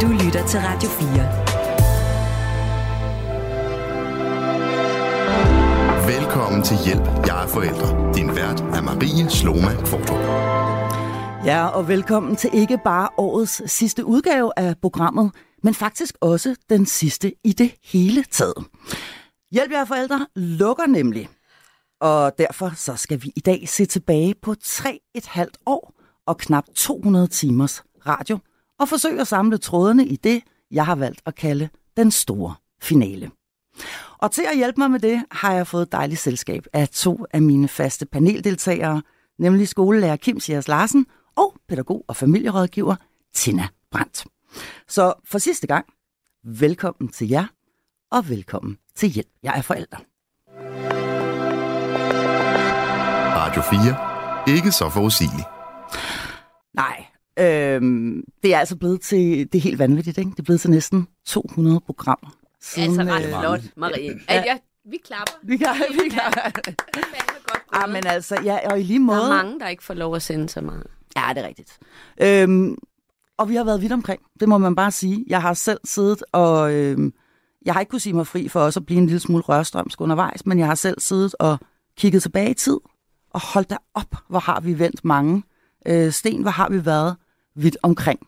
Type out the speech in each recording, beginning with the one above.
Du lytter til Radio 4. Velkommen til Hjælp, jeg er forældre. Din vært er Marie Sloma Kvartrup. Ja, og velkommen til ikke bare årets sidste udgave af programmet, men faktisk også den sidste i det hele taget. Hjælp jer forældre lukker nemlig. Og derfor så skal vi i dag se tilbage på tre et halvt år og knap 200 timers radio og forsøge at samle trådene i det, jeg har valgt at kalde den store finale. Og til at hjælpe mig med det, har jeg fået dejligt selskab af to af mine faste paneldeltagere, nemlig skolelærer Kim Sjeres Larsen og pædagog og familierådgiver Tina Brandt. Så for sidste gang, velkommen til jer, og velkommen til Hjælp, jeg er forælder. Radio 4. Ikke så forudsigeligt. Nej, øhm, det er altså blevet til, det er helt vanvittigt, ikke? Det er blevet til næsten 200 programmer. Siden, altså ret øh, flot, Marie. Ja. Ja, vi klapper. Vi klapper, vi klapper. godt ah, men altså, ja, og i lige måde... Der er mange, der ikke får lov at sende så meget. Ja, det er rigtigt. Øhm, og vi har været vidt omkring, det må man bare sige. Jeg har selv siddet og... Øhm, jeg har ikke kunnet sige mig fri for også at blive en lille smule rørstrømsk undervejs, men jeg har selv siddet og kigget tilbage i tid, og holdt da op, hvor har vi vendt mange øh, sten, hvor har vi været vidt omkring.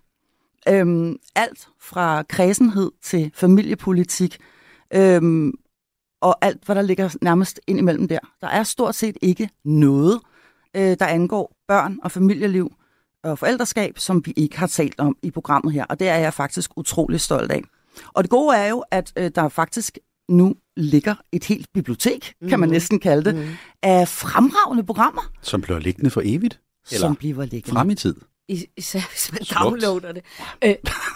Øhm, alt fra kredsenhed til familiepolitik, øhm, og alt, hvad der ligger nærmest ind imellem der. Der er stort set ikke noget, øh, der angår børn og familieliv og forældreskab, som vi ikke har talt om i programmet her, og det er jeg faktisk utrolig stolt af. Og det gode er jo, at øh, der faktisk nu ligger et helt bibliotek, mm. kan man mhm. næsten kalde det, mm. af fremragende programmer. Som bliver liggende for evigt? Eller som bliver liggende. Frem i tid? Især hvis man Slugt. downloader det. Øh,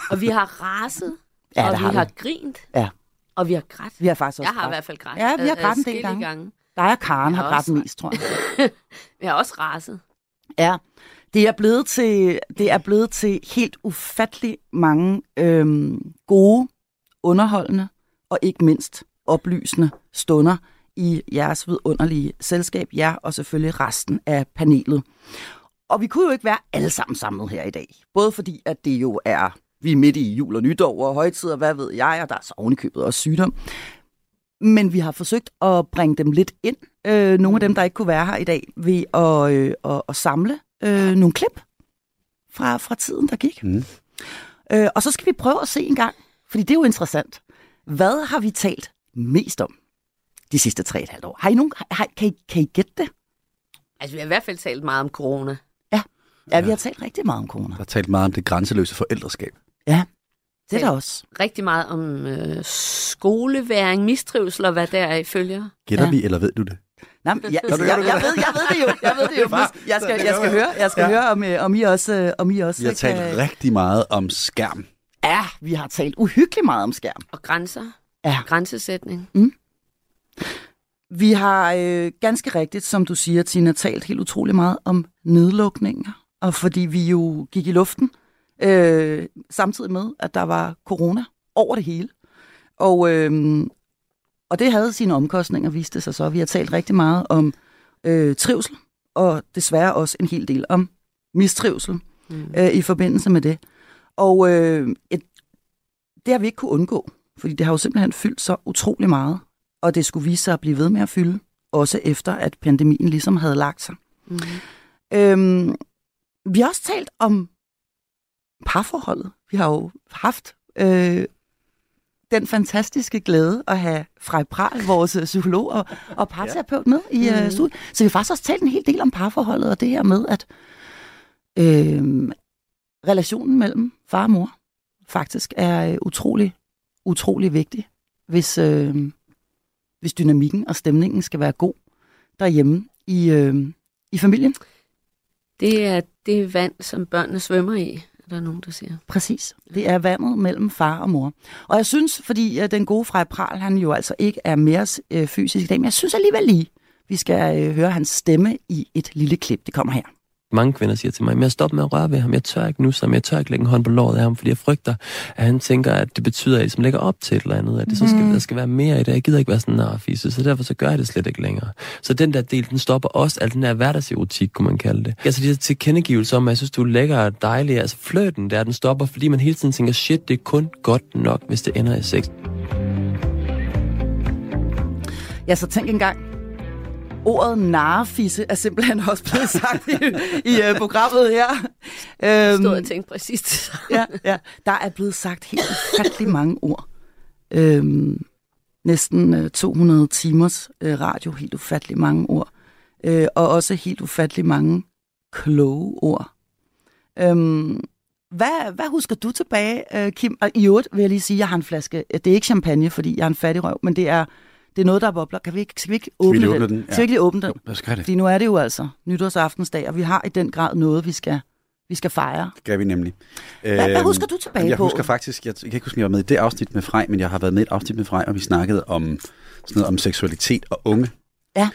og vi har raset, ja, og vi har, har grint, ja. og vi har grædt. Vi har faktisk også Jeg har grædt. i hvert fald grædt. Ja, vi har grædt en del gange. gange. Der er Karen har grædt mest, tror jeg. vi har også raset. Ja, det er blevet til, det er blevet til helt ufattelig mange øhm, gode, underholdende og ikke mindst oplysende stunder i jeres vidunderlige selskab, jer og selvfølgelig resten af panelet. Og vi kunne jo ikke være alle sammen samlet her i dag. Både fordi, at det jo er, vi er midt i jul og nytår og højtider, hvad ved jeg, og der er så ovenikøbet også sygdom. Men vi har forsøgt at bringe dem lidt ind, øh, nogle af dem, der ikke kunne være her i dag, ved at, øh, at, at samle øh, nogle klip fra, fra tiden, der gik. Mm. Øh, og så skal vi prøve at se en gang, fordi det er jo interessant. Hvad har vi talt mest om de sidste tre et halvt år? Har I nogen, har, kan, I, kan I gætte det? Altså, vi har i hvert fald talt meget om corona. Ja, ja vi har talt rigtig meget om corona. Der har talt meget om det grænseløse forældreskab. Ja, det er der også. Rigtig meget om øh, skoleværing, mistrivsel og hvad der er i følger. Gætter ja. vi, eller ved du det? Nej, jeg, jeg, jeg, jeg, ved, jeg ved det jo. Jeg ved det jo. Jeg skal, jeg skal høre, jeg skal ja. høre om, øh, om I også, øh, om I også Vi har talt kan... rigtig meget om skærm. Ja, vi har talt uhyggeligt meget om skærm. Og grænser. Ja. Grænsesætning. Mm. Vi har øh, ganske rigtigt, som du siger, Tina, talt helt utrolig meget om nedlukninger. Og fordi vi jo gik i luften, øh, samtidig med, at der var corona over det hele. Og, øh, og det havde sine omkostninger, viste sig så. Vi har talt rigtig meget om øh, trivsel, og desværre også en hel del om mistrivsel mm. øh, i forbindelse med det. Og øh, et, det har vi ikke kunne undgå, fordi det har jo simpelthen fyldt så utrolig meget, og det skulle vise sig at blive ved med at fylde, også efter at pandemien ligesom havde lagt sig. Mm. Øhm, vi har også talt om parforholdet. Vi har jo haft øh, den fantastiske glæde at have Frej Pral, vores psykolog og, og parterapeut med i uh, studiet. Så vi har faktisk også talt en hel del om parforholdet, og det her med, at øh, relationen mellem far og mor faktisk er øh, utrolig, utrolig vigtig, hvis, øh, hvis dynamikken og stemningen skal være god derhjemme i, øh, i familien. Det er det vand, som børnene svømmer i, er der nogen, der siger. Præcis. Det er vandet mellem far og mor. Og jeg synes, fordi at den gode Frej Pral, han jo altså ikke er mere øh, fysisk i dag, men jeg synes alligevel lige, vi skal øh, høre hans stemme i et lille klip. Det kommer her. Mange kvinder siger til mig, men jeg stopper med at røre ved ham, jeg tør ikke nu, som jeg tør ikke lægge en hånd på låret af ham, fordi jeg frygter, at han tænker, at det betyder, at jeg ligesom lægger op til et eller andet, at det så skal, mm. der skal være mere i det, jeg gider ikke være sådan en fisse, så derfor så gør jeg det slet ikke længere. Så den der del, den stopper også, al den der hverdagserotik, kunne man kalde det. Altså de her tilkendegivelser om, at jeg synes, du er lækker og dejlig, altså fløten der, den stopper, fordi man hele tiden tænker, shit, det er kun godt nok, hvis det ender i sex. Ja, så tænk engang, ordet narfisse er simpelthen også blevet sagt i, i uh, programmet her. Jeg stod og øhm, tænkte præcis ja, ja, der er blevet sagt helt ufattelig mange ord. Øhm, næsten øh, 200 timers uh, radio, helt ufattelig mange ord. Uh, og også helt ufattelig mange kloge ord. Øhm, hvad, hvad husker du tilbage, uh, Kim? Og i øvrigt vil jeg lige sige, at jeg har en flaske. Det er ikke champagne, fordi jeg er en fattig røv, men det er det er noget, der bobler. Kan vi ikke, skal vi ikke åbne, vi åbne den? den? Ja. Skal vi ikke lige åbne den? Jo, skal det. Fordi nu er det jo altså nytårsaftensdag, og vi har i den grad noget, vi skal, vi skal fejre. Det gør vi nemlig. Hvad, hvad øhm, husker du tilbage jeg på? Jeg husker faktisk, jeg, jeg kan ikke huske, om jeg var med i det afsnit med Frej, men jeg har været med i et afsnit med Frej, og vi snakkede om, sådan noget, om seksualitet og unge. Ja.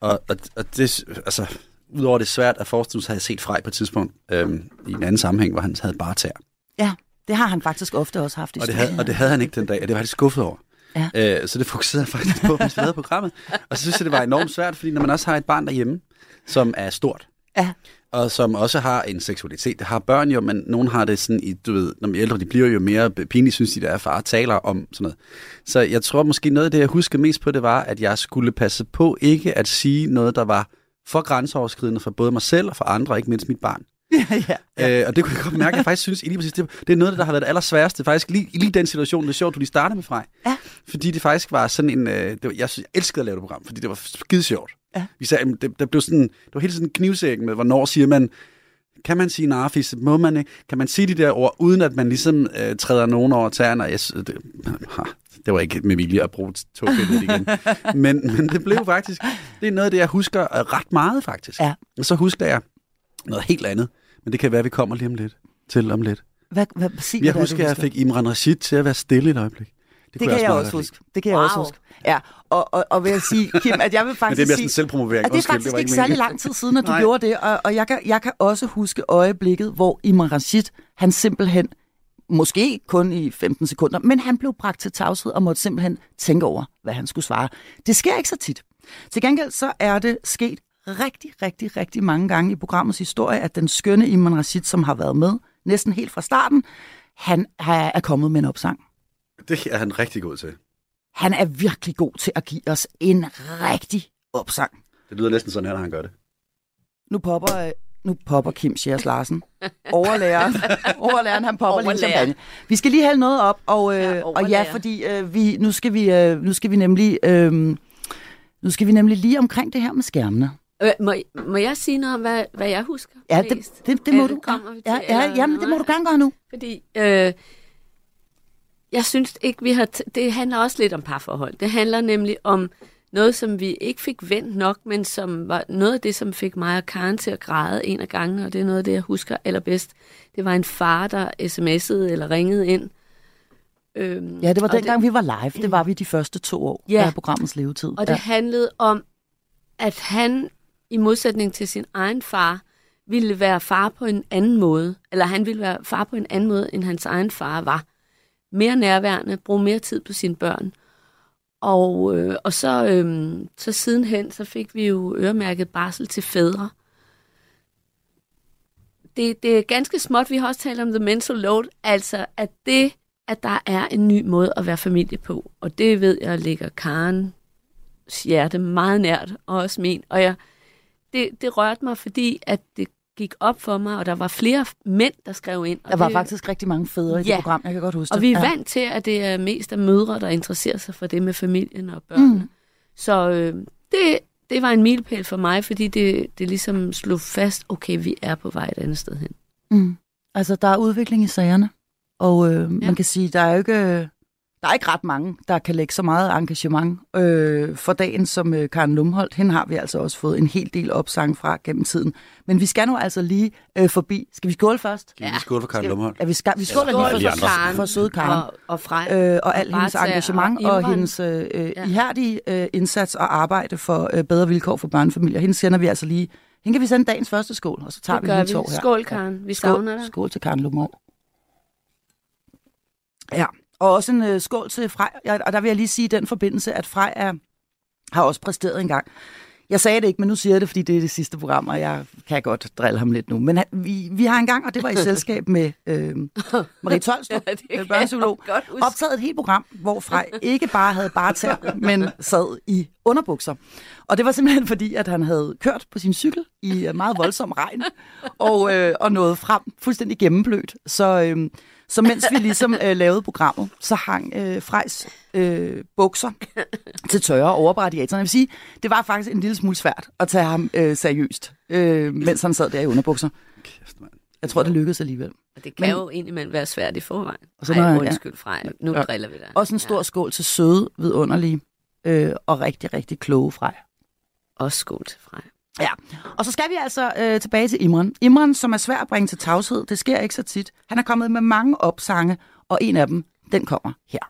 Og, og, og det, altså, udover det svært at forestille sig, havde jeg set Frej på et tidspunkt øhm, i en anden sammenhæng, hvor han havde bare tær. Ja, det har han faktisk ofte også haft i og det, havde, og det havde han ikke den dag, og det var han skuffet over. Ja. Øh, så det fokuserede jeg faktisk på, mens vi lavede programmet. Og så synes jeg, det var enormt svært, fordi når man også har et barn derhjemme, som er stort, ja. og som også har en seksualitet. Det har børn jo, men nogen har det sådan i, du ved, når de ældre de bliver jo mere pinligt, synes de, der er far taler om sådan noget. Så jeg tror måske noget af det, jeg husker mest på, det var, at jeg skulle passe på ikke at sige noget, der var for grænseoverskridende for både mig selv og for andre, ikke mindst mit barn. ja, ja. Øh, og det kunne jeg godt mærke, at jeg faktisk synes, lige præcis, det, det er noget, der har været det allersværeste. Faktisk lige, lige den situation, det er sjovt, du lige startede med Frej. Ja. Fordi det faktisk var sådan en... Øh, det var, jeg, synes, jeg elskede at lave det program, fordi det var skide sjovt. Ja. Vi sagde, det, det, blev sådan, det var helt sådan en knivsækken med, hvornår siger man, kan man sige narfis? Må man ikke? Kan man sige de der ord, uden at man ligesom øh, træder nogen over tæerne? Jeg, det, det var ikke med vilje at bruge togbilledet igen. men, men det blev faktisk, det er noget af det, jeg husker ret meget faktisk. Ja. Og så husker jeg noget helt andet. Men det kan være, at vi kommer lige om lidt til om lidt. Hvad, hvad, sig, jeg hvad husker, at jeg fik Imran Rashid til at være stille et øjeblik. Det, det kan jeg, jeg også huske. Det kan wow. jeg også huske. Ja, og, og, og vil jeg sige, Kim, at jeg vil faktisk Men det er sige... selvpromovering. At det er faktisk det ikke, ikke særlig lang tid siden, at du gjorde det, og, og jeg, kan, jeg kan også huske øjeblikket, hvor Imran Rashid, han simpelthen, måske kun i 15 sekunder, men han blev bragt til tavshed og måtte simpelthen tænke over, hvad han skulle svare. Det sker ikke så tit. Til gengæld så er det sket rigtig, rigtig, rigtig mange gange i programmets historie, at den skønne Iman Rashid, som har været med næsten helt fra starten, han er kommet med en opsang. Det er han rigtig god til. Han er virkelig god til at give os en rigtig opsang. Det lyder næsten sådan her, når han gør det. Nu popper, nu popper Kim Sjærs Larsen. Overlæreren. Overlæreren, han popper lige champagne. Vi skal lige hælde noget op, og, øh, ja, og ja, fordi øh, vi, nu, skal vi, øh, nu skal vi nemlig... Øh, nu skal vi nemlig lige omkring det her med skærmene. Øh, må, må jeg sige noget om, hvad, hvad jeg husker Ja, det, det, det må du. Ja, ja, ja, jamen, det må du gerne gøre nu. Fordi øh, jeg synes ikke, vi har... det handler også lidt om parforhold. Det handler nemlig om noget, som vi ikke fik vendt nok, men som var noget af det, som fik mig og Karen til at græde en af gangene, og det er noget af det, jeg husker allerbedst. Det var en far, der sms'ede eller ringede ind. Øhm, ja, det var dengang, det, vi var live. Det var vi de første to år ja, af programmets levetid. Og det ja. handlede om, at han i modsætning til sin egen far, ville være far på en anden måde, eller han ville være far på en anden måde, end hans egen far var. Mere nærværende, bruge mere tid på sine børn. Og, øh, og så, øh, så sidenhen, så fik vi jo øremærket barsel til fædre. Det, det er ganske småt, vi har også talt om the mental load, altså at det, at der er en ny måde at være familie på, og det ved jeg ligger Karen hjerte meget nært, og også min. Og jeg, det, det rørte mig, fordi at det gik op for mig, og der var flere mænd, der skrev ind. Og der var det, faktisk rigtig mange fædre i ja, det program, jeg kan godt huske og det. vi er ja. vant til, at det er mest af mødre, der interesserer sig for det med familien og børnene. Mm. Så øh, det, det var en milepæl for mig, fordi det, det ligesom slog fast, okay, vi er på vej et andet sted hen. Mm. Altså, der er udvikling i sagerne, og øh, ja. man kan sige, der er jo ikke der er ikke ret mange, der kan lægge så meget engagement øh, for dagen som øh, Karen Lumholdt. Hende har vi altså også fået en hel del opsang fra gennem tiden. Men vi skal nu altså lige øh, forbi. Skal vi skåle først? Skal vi skåle for Karen Lumholdt? Ja, vi, skal, vi skåler ja, lige for, for, Karen, for søde Karen. Og, og, Frej, øh, og al hendes engagement og, og hendes øh, ja. ihærdige øh, indsats og arbejde for øh, bedre vilkår for børnefamilier. Hende sender vi altså lige Hende kan vi sende dagens første skål, og så tager Det vi vi. to her. Skål, Karen. Vi savner dig. Skål til Karen Lumov. Ja, og også en øh, skål til Frej. Og der vil jeg lige sige i den forbindelse, at Frej er, har også præsteret en gang. Jeg sagde det ikke, men nu siger jeg det, fordi det er det sidste program, og jeg kan godt drille ham lidt nu. Men han, vi, vi har en gang, og det var i selskab med øh, Marie Tolstrup, Ja, øh, børnepsykolog, optaget et helt program, hvor Frej ikke bare havde bare tær, men sad i underbukser. Og det var simpelthen fordi, at han havde kørt på sin cykel i øh, meget voldsom regn, og, øh, og nåede frem fuldstændig gennemblødt. Så, øh, så mens vi ligesom øh, lavede programmet, så hang øh, Frejs øh, bukser til tørre over på radiatoren. Jeg vil sige, det var faktisk en lille smule svært at tage ham øh, seriøst, øh, mens han sad der i underbukser. Kæft, mand. Jeg tror, det lykkedes alligevel. Og det kan Men- jo indimellem være svært i forvejen. Og så Ej, når- ja. undskyld, Frej. Nu Ja. driller vi dig. Også en stor skål til søde, vidunderlige øh, og rigtig, rigtig kloge Frej. Ja. Også skål til Frej. Ja, og så skal vi altså øh, tilbage til Imran. Imran, som er svær at bringe til tavshed, det sker ikke så tit. Han er kommet med mange opsange, og en af dem, den kommer her.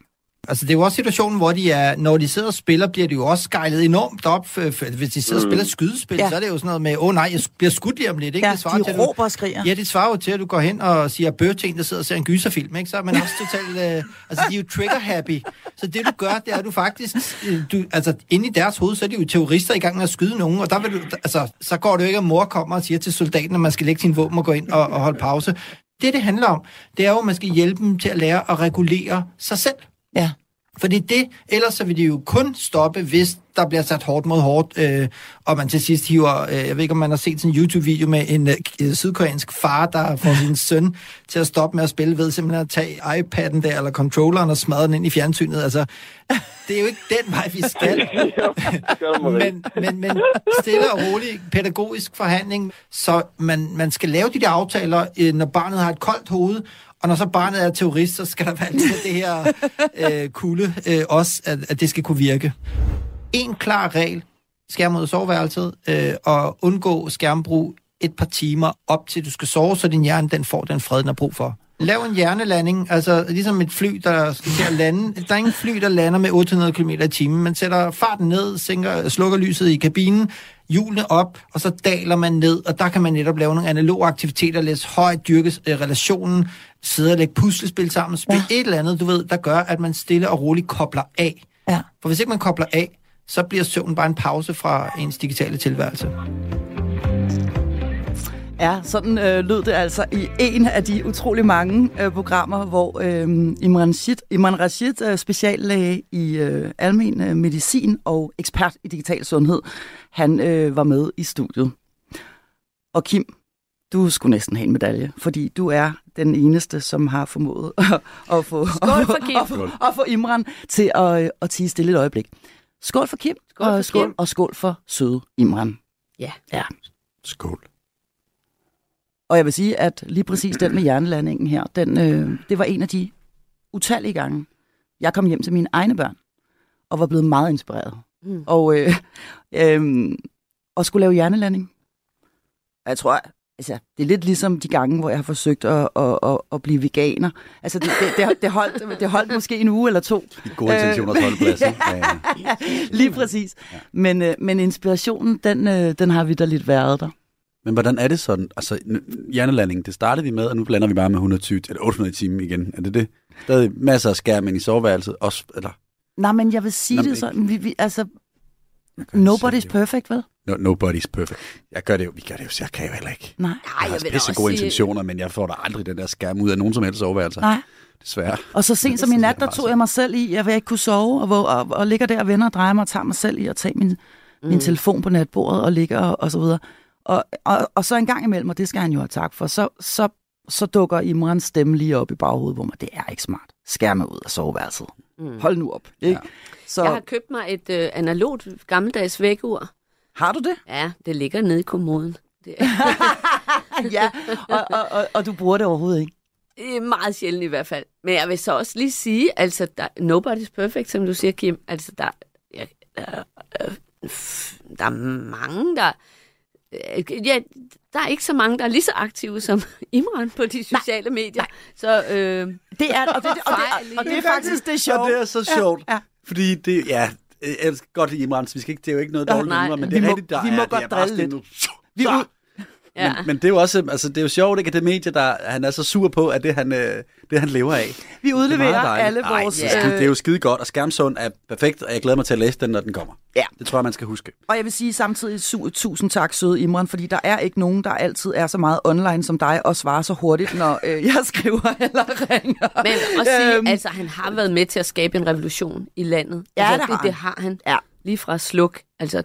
Altså, det er jo også situationen, hvor de er, når de sidder og spiller, bliver de jo også skejlet enormt op. Hvis de sidder og spiller skydespil, Ja. så er det jo sådan noget med, åh oh, nej, jeg bliver skudt lige om lidt. Ikke? Ja, det svarer til, de du- råber og skriger. Ja, det svarer jo til, at du går hen og siger bøh til en, der sidder og ser en gyserfilm, ikke? Så er man også totalt... Øh, altså, de er jo trigger-happy. Så det, du gør, det er, at du faktisk... Øh, du, altså, inde i deres hoved, så er de jo terrorister i gang med at skyde nogen, og der vil du... Altså, så går det jo ikke, at mor kommer og siger til soldaten, at man skal lægge sin våben og gå ind og, og holde pause. Det, det handler om, det er jo, at man skal hjælpe dem til at lære at regulere sig selv. Ja. Fordi det, ellers så vil de jo kun stoppe, hvis der bliver sat hårdt mod hårdt, øh, og man til sidst hiver, øh, jeg ved ikke, om man har set sådan en YouTube-video med en øh, sydkoreansk far, der får sin søn til at stoppe med at spille ved simpelthen at tage iPad'en der, eller controlleren og smadre den ind i fjernsynet. Altså, det er jo ikke den vej, vi skal. men, men, men stille og rolig pædagogisk forhandling, så man, man skal lave de der aftaler, øh, når barnet har et koldt hoved, og når så barnet er terrorist, så skal der være af det her øh, kulde øh, også, at, at det skal kunne virke. En klar regel, skærm ud af soveværelset, øh, og undgå skærmbrug et par timer op til du skal sove, så din hjerne den får den fred, den har brug for. Lav en hjernelanding, altså ligesom et fly, der skal til at lande. Der er ingen fly, der lander med 800 km i timen. Man sætter farten ned, sænker, slukker lyset i kabinen, hjulene op, og så daler man ned, og der kan man netop lave nogle analoge aktiviteter, læse højt, dyrke øh, relationen, sidde og lægge puslespil sammen, spille ja. et eller andet, du ved, der gør, at man stille og roligt kobler af. Ja. For hvis ikke man kobler af, så bliver søvn bare en pause fra ens digitale tilværelse. Ja, sådan øh, lød det altså i en af de utrolig mange øh, programmer, hvor øh, Imran Rashid, Imran Rashid øh, speciallæge i øh, almen øh, medicin og ekspert i digital sundhed, han øh, var med i studiet. Og Kim, du skulle næsten have en medalje, fordi du er den eneste, som har formået at, at, få, Skål for Kim. at, få, at få Imran til at, øh, at tige stille et øjeblik. Skål for Kim, Skål for og, skål, Kim. og skål for søde Imran. Ja. Ja. Skål. Og jeg vil sige, at lige præcis den med hjernelandingen her, den, øh, det var en af de utallige gange, jeg kom hjem til mine egne børn, og var blevet meget inspireret. Mm. Og, øh, øh, og skulle lave hjernelanding. Jeg tror, altså, det er lidt ligesom de gange, hvor jeg har forsøgt at, at, at, at blive veganer. Altså, det, det, det, det, holdt, det holdt måske en uge eller to. De gode intentioner? Ja, ja. Lige præcis. Men, øh, men inspirationen, den, øh, den har vi da lidt været der. Men hvordan er det sådan? Altså, hjernelanding, det startede vi med, og nu blander vi bare med 120 eller 800 timer igen. Er det det? Stadig masser af skærm i soveværelset, også, eller Nej, men jeg vil sige Nå, det sådan, vi, vi, altså, Jeg nobody's perfect, vel? no, nobody's perfect. Jeg gør det jo, vi gør det jo, så jeg kan jo heller ikke. Nej. Ej, Jeg har jeg pisse gode sige- intentioner, men jeg får da aldrig den der skærm ud af nogen som helst soveværelse. Nej. Desværre. Og så sent som i nat, jeg der tog jeg mig selv i, jeg vil ikke kunne sove, og, hvor, og, og ligger der og vender og drejer mig og tager mig selv i at tage min, mm. min telefon på natbordet og ligger og, og så videre. Og, og, og så en gang imellem, og det skal han jo have tak for, så, så, så dukker Imrans stemme lige op i baghovedet, hvor man, det er ikke smart. Skærme ud af soveværelset. Mm. Hold nu op. Ikke? Ja. Så Jeg har købt mig et øh, analogt gammeldags vækkeur. har du det? Ja, det ligger nede i kommoden. Det er, ja, og, og, og, og du bruger det overhovedet ikke. det meget sjældent i hvert fald. Men jeg vil så også lige sige, altså, der, nobody's perfect, som du siger, Kim. Altså, der, jeg, der, øh, f- der er mange, der... øh, Ja, der er ikke så mange, der er lige så aktive som Imran på de sociale nej, medier. Nej. Så øh, Det er, og, det, og, det, og, det, og det er faktisk det sjove. Og det er så sjovt, Ja, ja. fordi det, ja, jeg elsker godt Imran, så vi skal ikke, det er jo ikke noget dårligt nej. Imran, men det er må- rigtigt, der vi må er, godt det er bare sådan, nu, Vi ud, Ja. Men, men det er jo også, altså det er jo sjovt, ikke, at det medie, der han er så sur på, at det han, øh, det han lever af. vi er udleverer alle Ej, vores... det, er skide, det er jo skide godt, og Skærmsund er perfekt, og jeg glæder mig til at læse den, når den kommer. Ja. Det tror jeg, man skal huske. Og jeg vil sige samtidig su- tusind tak, søde Imran, fordi der er ikke nogen, der altid er så meget online som dig, og svarer så hurtigt, når øh, jeg skriver eller ringer. Men at sige, Øhm. altså, han har været med til at skabe en revolution i landet. Ja, altså, det har det, det har han. Ja. Lige fra sluk. Altså,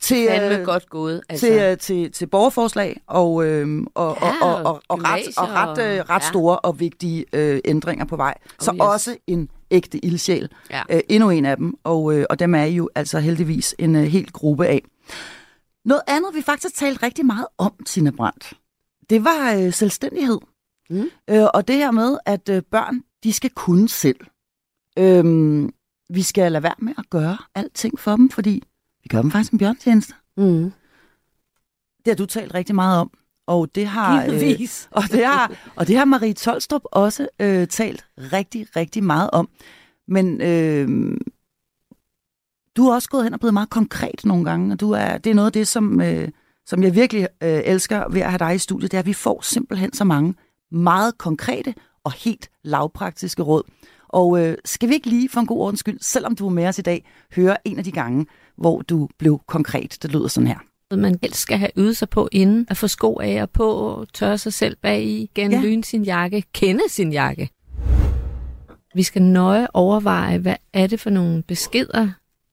til, fandme øh, godt gået. Altså, til, øh, til, til borgerforslag og, øh, og, Ja, og, og, og, og ret, og ret, øh, ret ja. store og vigtige øh, ændringer på vej. Så yes. også en ægte ildsjæl. Ja. Øh, endnu en af dem, og, øh, og dem er I jo altså heldigvis en øh, hel gruppe af. Noget andet, vi faktisk talte rigtig meget om, Tina Brandt, det var øh, selvstændighed. Mm. Øh, og det her med, at øh, børn, de skal kunne selv. Øhm, vi skal lade være med at gøre alting for dem, fordi vi gør dem faktisk en bjørntjeneste. Mm. Det har du talt rigtig meget om. Og det har, øh, og det har, og det har Marie Tolstrup også øh, talt rigtig, rigtig meget om. Men øh, du har også gået hen og blevet meget konkret nogle gange, og du er, det er noget af det, som, øh, som jeg virkelig øh, elsker ved at have dig i studiet, det er, at vi får simpelthen så mange meget konkrete og helt lavpraktiske råd. Og øh, skal vi ikke lige for en god ordens skyld, selvom du er med os i dag, høre en af de gange, hvor du blev konkret. Det lyder sådan her. man helst skal have øvet sig på inden at få sko af og på, tørre sig selv bag i, genlyne ja. sin jakke, kende sin jakke. Vi skal nøje overveje, hvad er det for nogle beskeder,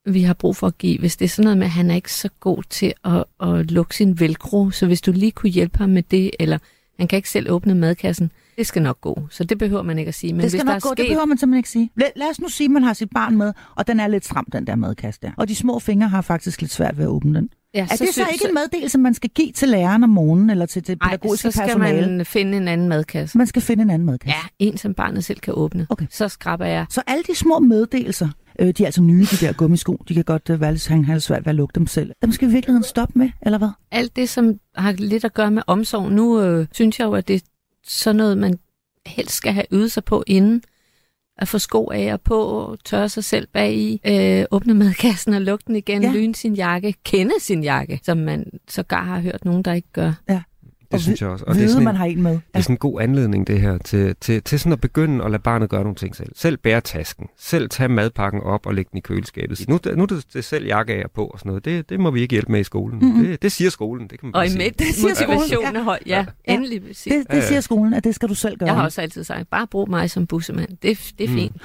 vi har brug for at give. Hvis det er sådan noget med, at han er ikke så god til at, at lukke sin velcro, så hvis du lige kunne hjælpe ham med det, eller han kan ikke selv åbne madkassen, det skal nok gå. Så det behøver man ikke at sige. Men det skal hvis nok der er gå, sket, det behøver man simpelthen ikke sige. Lad, lad os nu sige, at man har sit barn med, og den er lidt stram, den der madkasse der. Og de små fingre har faktisk lidt svært ved at åbne den. ja, Er det så synes- ikke en meddelelse, man skal give til læreren om morgenen, eller til det pædagogiske så skal personale? man finde en anden madkasse. Man skal finde en anden madkasse. Ja, en som barnet selv kan åbne. Okay. Så skraber jeg. Så alle de små meddelelser, øh, de er altså nye, de der gummisko, de kan godt øh, være lidt, han har svært ved at lukke dem selv. Dem skal vi i virkeligheden stoppe med, eller hvad? alt det, som har lidt at gøre med omsorg. Nu øh, synes jeg jo, at det er sådan noget, man helst skal have øvet sig på inden. At få sko af og på, tørre sig selv bag i, øh, åbne madkassen og lukke den igen, Ja. ja. lyne sin jakke, kende sin jakke, som man sågar har hørt nogen, der ikke gør. Det synes jeg også. Og det er, Vide, sådan man en, har en med. det er sådan en god anledning, det her, til, til, til sådan at begynde at lade barnet gøre nogle ting selv. Selv bære tasken. Selv tage madpakken op og lægge den i køleskabet. Nu, nu er det, det selv jakke af og på og sådan noget. Det, det må vi ikke hjælpe med i skolen. Mhm. Mm-hmm. Det, det siger skolen. Det kan man bare Og sige. med Det siger skolen, motivationen ja. er høj. Ja, Ja. endelig. Det, Ja, det ja. siger skolen, at det skal du selv gøre. Jeg har også altid sagt, bare brug mig som bussemand. Det, det er Mm. fint.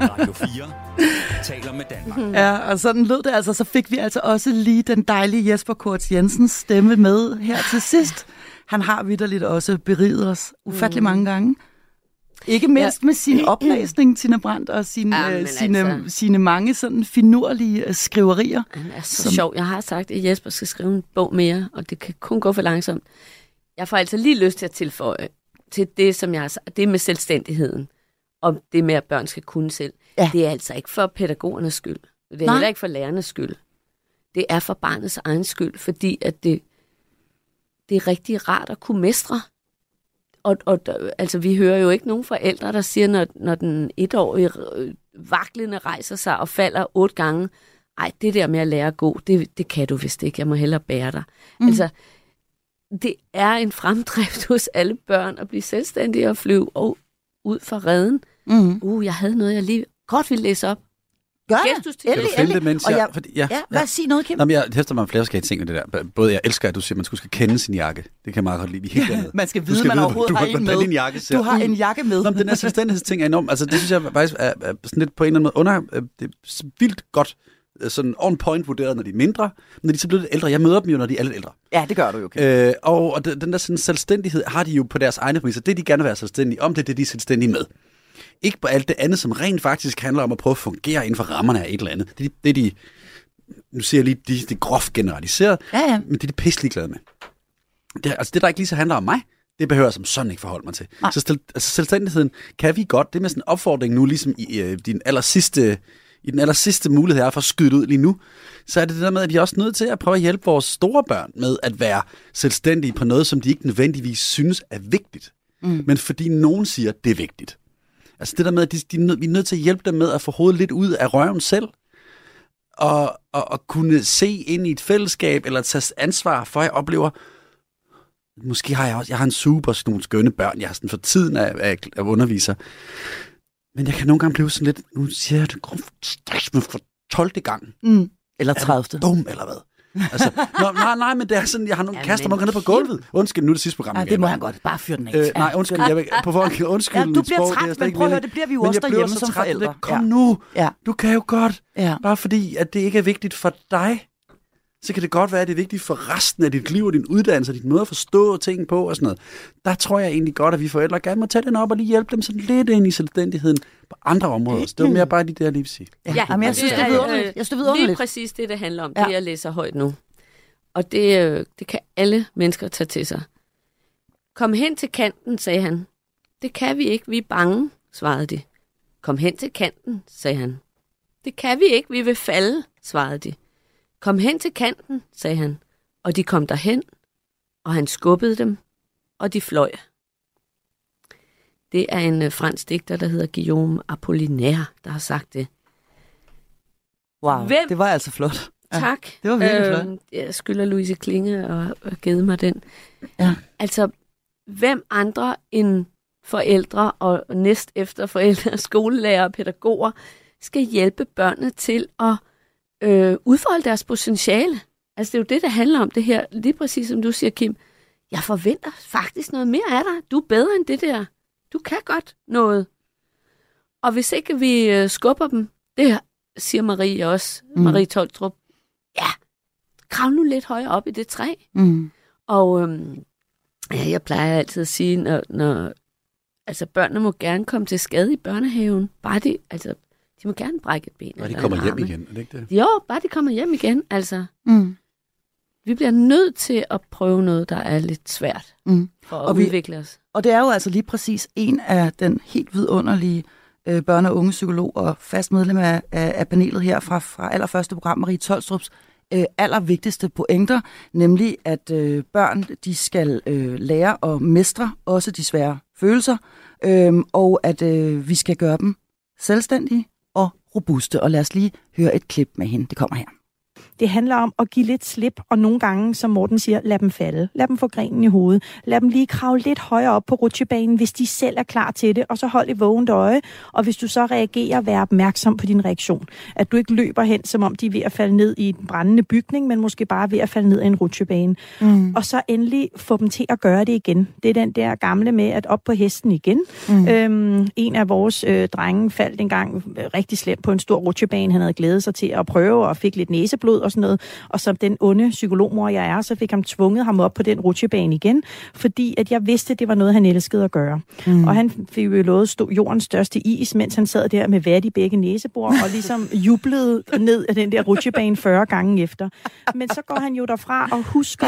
Radio 4 taler med Danmark. Ja, og sådan lød det altså. Så fik vi altså også lige den dejlige Jesper Korts Jensens stemme med her til sidst. Han har vidderligt også beriget os ufattelig mange gange. Ikke mindst med sin oplæsning, Tina Brandt, og sin, Ja, øh, sine, altså- sine mange sådan finurlige øh, skriverier. Han er så Som- som... sjov. Jeg har sagt, at Jesper skal skrive en bog mere, og det kan kun gå for langsomt. Jeg får altså lige lyst til at tilføje til det, som jeg har sagt, det med selvstændigheden, og det med, at børn skal kunne selv. Ja. Det er altså ikke for pædagogernes skyld. Det er Nej. heller ikke for lærernes skyld. Det er for barnets egen skyld, fordi at det, det er rigtig rart at kunne mestre. Og, og altså, vi hører jo ikke nogen forældre, der siger, når, når den etårige øh, vaklende rejser sig og falder otte gange, ej, det der med at lære at gå, det, det kan du vist ikke, jeg må hellere bære dig. Mm. Altså, det er en fremdrift hos alle børn at blive selvstændige og flyve og ud fra redden. Mm. Uh, jeg havde noget, jeg lige godt ville læse op. Gør Gestus det. til Endelig, Kan du finde mens Og jeg... jeg, Fordi, ja, ja, hvad sig noget, Kim? Nå, men jeg hæfter mig flere forskellige ting med det der. Både jeg elsker, at du siger, at man skulle skal kende sin jakke. Det kan jeg meget godt lide. Vi helt dernede. Man skal Du vide, skal man vide, overhovedet du har har en med. din jakke Du har en jakke med. Nå, men den her selvstændighedsting er enorm. Altså, det synes jeg faktisk er, er sådan lidt på en eller anden måde under... øh, Det er vildt godt øh, sådan on point vurderet, når de er mindre. Men når de så bliver lidt ældre, jeg møder dem jo, når de er lidt ældre. Ja, det gør du jo, Kim. Øh, og og den den der sådan selvstændighed har de jo på deres egne præmisser. Det, de gerne vil være selvstændige om, det er det, de er selvstændige med. Ikke på alt det andet, som rent faktisk handler om at prøve at fungere inden for rammerne af et eller andet. Det er de, det de nu siger jeg lige, de, det er groft generaliseret, Ja, ja. men det er de pisselig glade med. Det, altså det, der ikke lige så handler om mig, det behøver jeg som sådan ikke forholde mig til. Nej. Så stel, altså selvstændigheden kan vi godt. Det er med sådan en opfordring nu, ligesom i, øh, din aller sidste, i den aller sidste mulighed er for at skyde ud lige nu, så er det det der med, at vi er også nødt til at prøve at hjælpe vores store børn med at være selvstændige på noget, som de ikke nødvendigvis synes er vigtigt. Mm. Men fordi nogen siger, at det er vigtigt. Altså det der med, at de, de, er vi er nødt til at hjælpe dem med at få hovedet lidt ud af røven selv, at, at, at kunne se ind i et fællesskab, eller tage ansvar for, at jeg oplever, måske har jeg også, jeg har en super sådan nogle skønne børn, jeg har sådan for tiden af, af, af underviser, men jeg kan nogle gange blive sådan lidt, nu siger jeg det stress med for 12. gang. Mm. Eller Er 30. du dum, eller hvad? Altså, nå, nej, nej, men det er sådan, jeg har nogle Jamen, kaster mig ned på gulvet. Undskyld, nu er det sidste program. Ja, det må han godt. Bare fyr den af. Øh, nej, undskyld, jeg vil, på forhånd, undskyld Ja, du bliver sprog, træt, men prøv at høre, det bliver vi jo også derhjemme som forældre. Kom Ja. nu, Ja. du kan jo godt. Ja. Bare fordi, at det ikke er vigtigt for dig, så kan det godt være, at det er vigtigt for resten af dit liv og din uddannelse og din måde at forstå ting på og sådan noget. Der tror jeg egentlig godt, at vi forældre gerne må tage den op og lige hjælpe dem sådan lidt ind i selvstændigheden på andre områder. Så det var mere bare lige det, jeg lige vil sige. Ja, Jamen, jeg synes, det er øh, vidunderligt. Jeg synes, det er Lige præcis det, det handler om, Ja. det jeg læser højt nu. Og det, øh, det kan alle mennesker tage til sig. Kom hen til kanten, sagde han. Det kan vi ikke, vi er bange, svarede de. Kom hen til kanten, sagde han. Det kan vi ikke, vi vil falde, svarede de. Kom hen til kanten, sagde han. Og de kom derhen, og han skubbede dem, og de fløj. Det er en øh, fransk digter, der hedder Guillaume Apollinaire, der har sagt det. Wow, Hvem- det var altså flot. Ja, Tak. det var virkelig flot. Jeg skylder Louise Klinge og, og givet mig den. Ja. Altså, hvem andre end forældre og næst efter forældre, skolelærer og pædagoger skal hjælpe børnene til at øh, udfolde deres potentiale? Altså, det er jo det, det handler om det her. Lige præcis som du siger, Kim. Jeg forventer faktisk noget mere af dig. Du er bedre end det der. Du kan godt noget. Og hvis ikke vi øh, skubber dem, det siger Marie også, Mm. Marie Tolstrup, ja, krav nu lidt højere op i det træ. Mm. Og øhm, ja, jeg plejer altid at sige, når, når altså børnene må gerne komme til skade i børnehaven, bare de, altså, de må gerne brække et ben. Når de kommer hjem igen, er det ikke det? Jo, bare de kommer hjem igen, altså. Mm. Vi bliver nødt til at prøve noget, der er lidt svært Mm. for at Og vi- udvikle os. Og det er jo altså lige præcis en af den helt vidunderlige øh, børne- og unge psykolog og fast medlem af, af, af panelet her fra, fra allerførste program, Marie Tolstrups øh, allervigtigste pointer, nemlig at øh, børn de skal øh, lære at mestre også de svære følelser, øh, og at øh, vi skal gøre dem selvstændige og robuste. Og lad os lige høre et klip med hende. Det kommer her. Det handler om at give lidt slip, og nogle gange, som Morten siger, lad dem falde. Lad dem få grenen i hovedet. Lad dem lige kravle lidt højere op på rutsjebanen, hvis de selv er klar til det, og så hold et vågent øje. Og hvis du så reagerer, vær opmærksom på din reaktion. At du ikke løber hen, som om de er ved at falde ned i en brændende bygning, men måske bare ved at falde ned i en rutsjebane. Mm. Og så endelig få dem til at gøre det igen. Det er den der gamle med at op på hesten igen. Mm. Øhm, en af vores øh, drenge faldt engang øh, rigtig slemt på en stor rutsjebane. Han havde glædet sig til at prøve og fik lidt næseblod og sådan noget. Og som den onde psykologmor, jeg er, så fik ham tvunget ham op på den rutsjebane igen, fordi at jeg vidste, det var noget, han elskede at gøre. Mm. Og han fik jo lovet stå jordens største is, mens han sad der med vat i begge næsebor og ligesom jublede ned af den der rutsjebane 40 gange efter. Men så går han jo derfra og husker,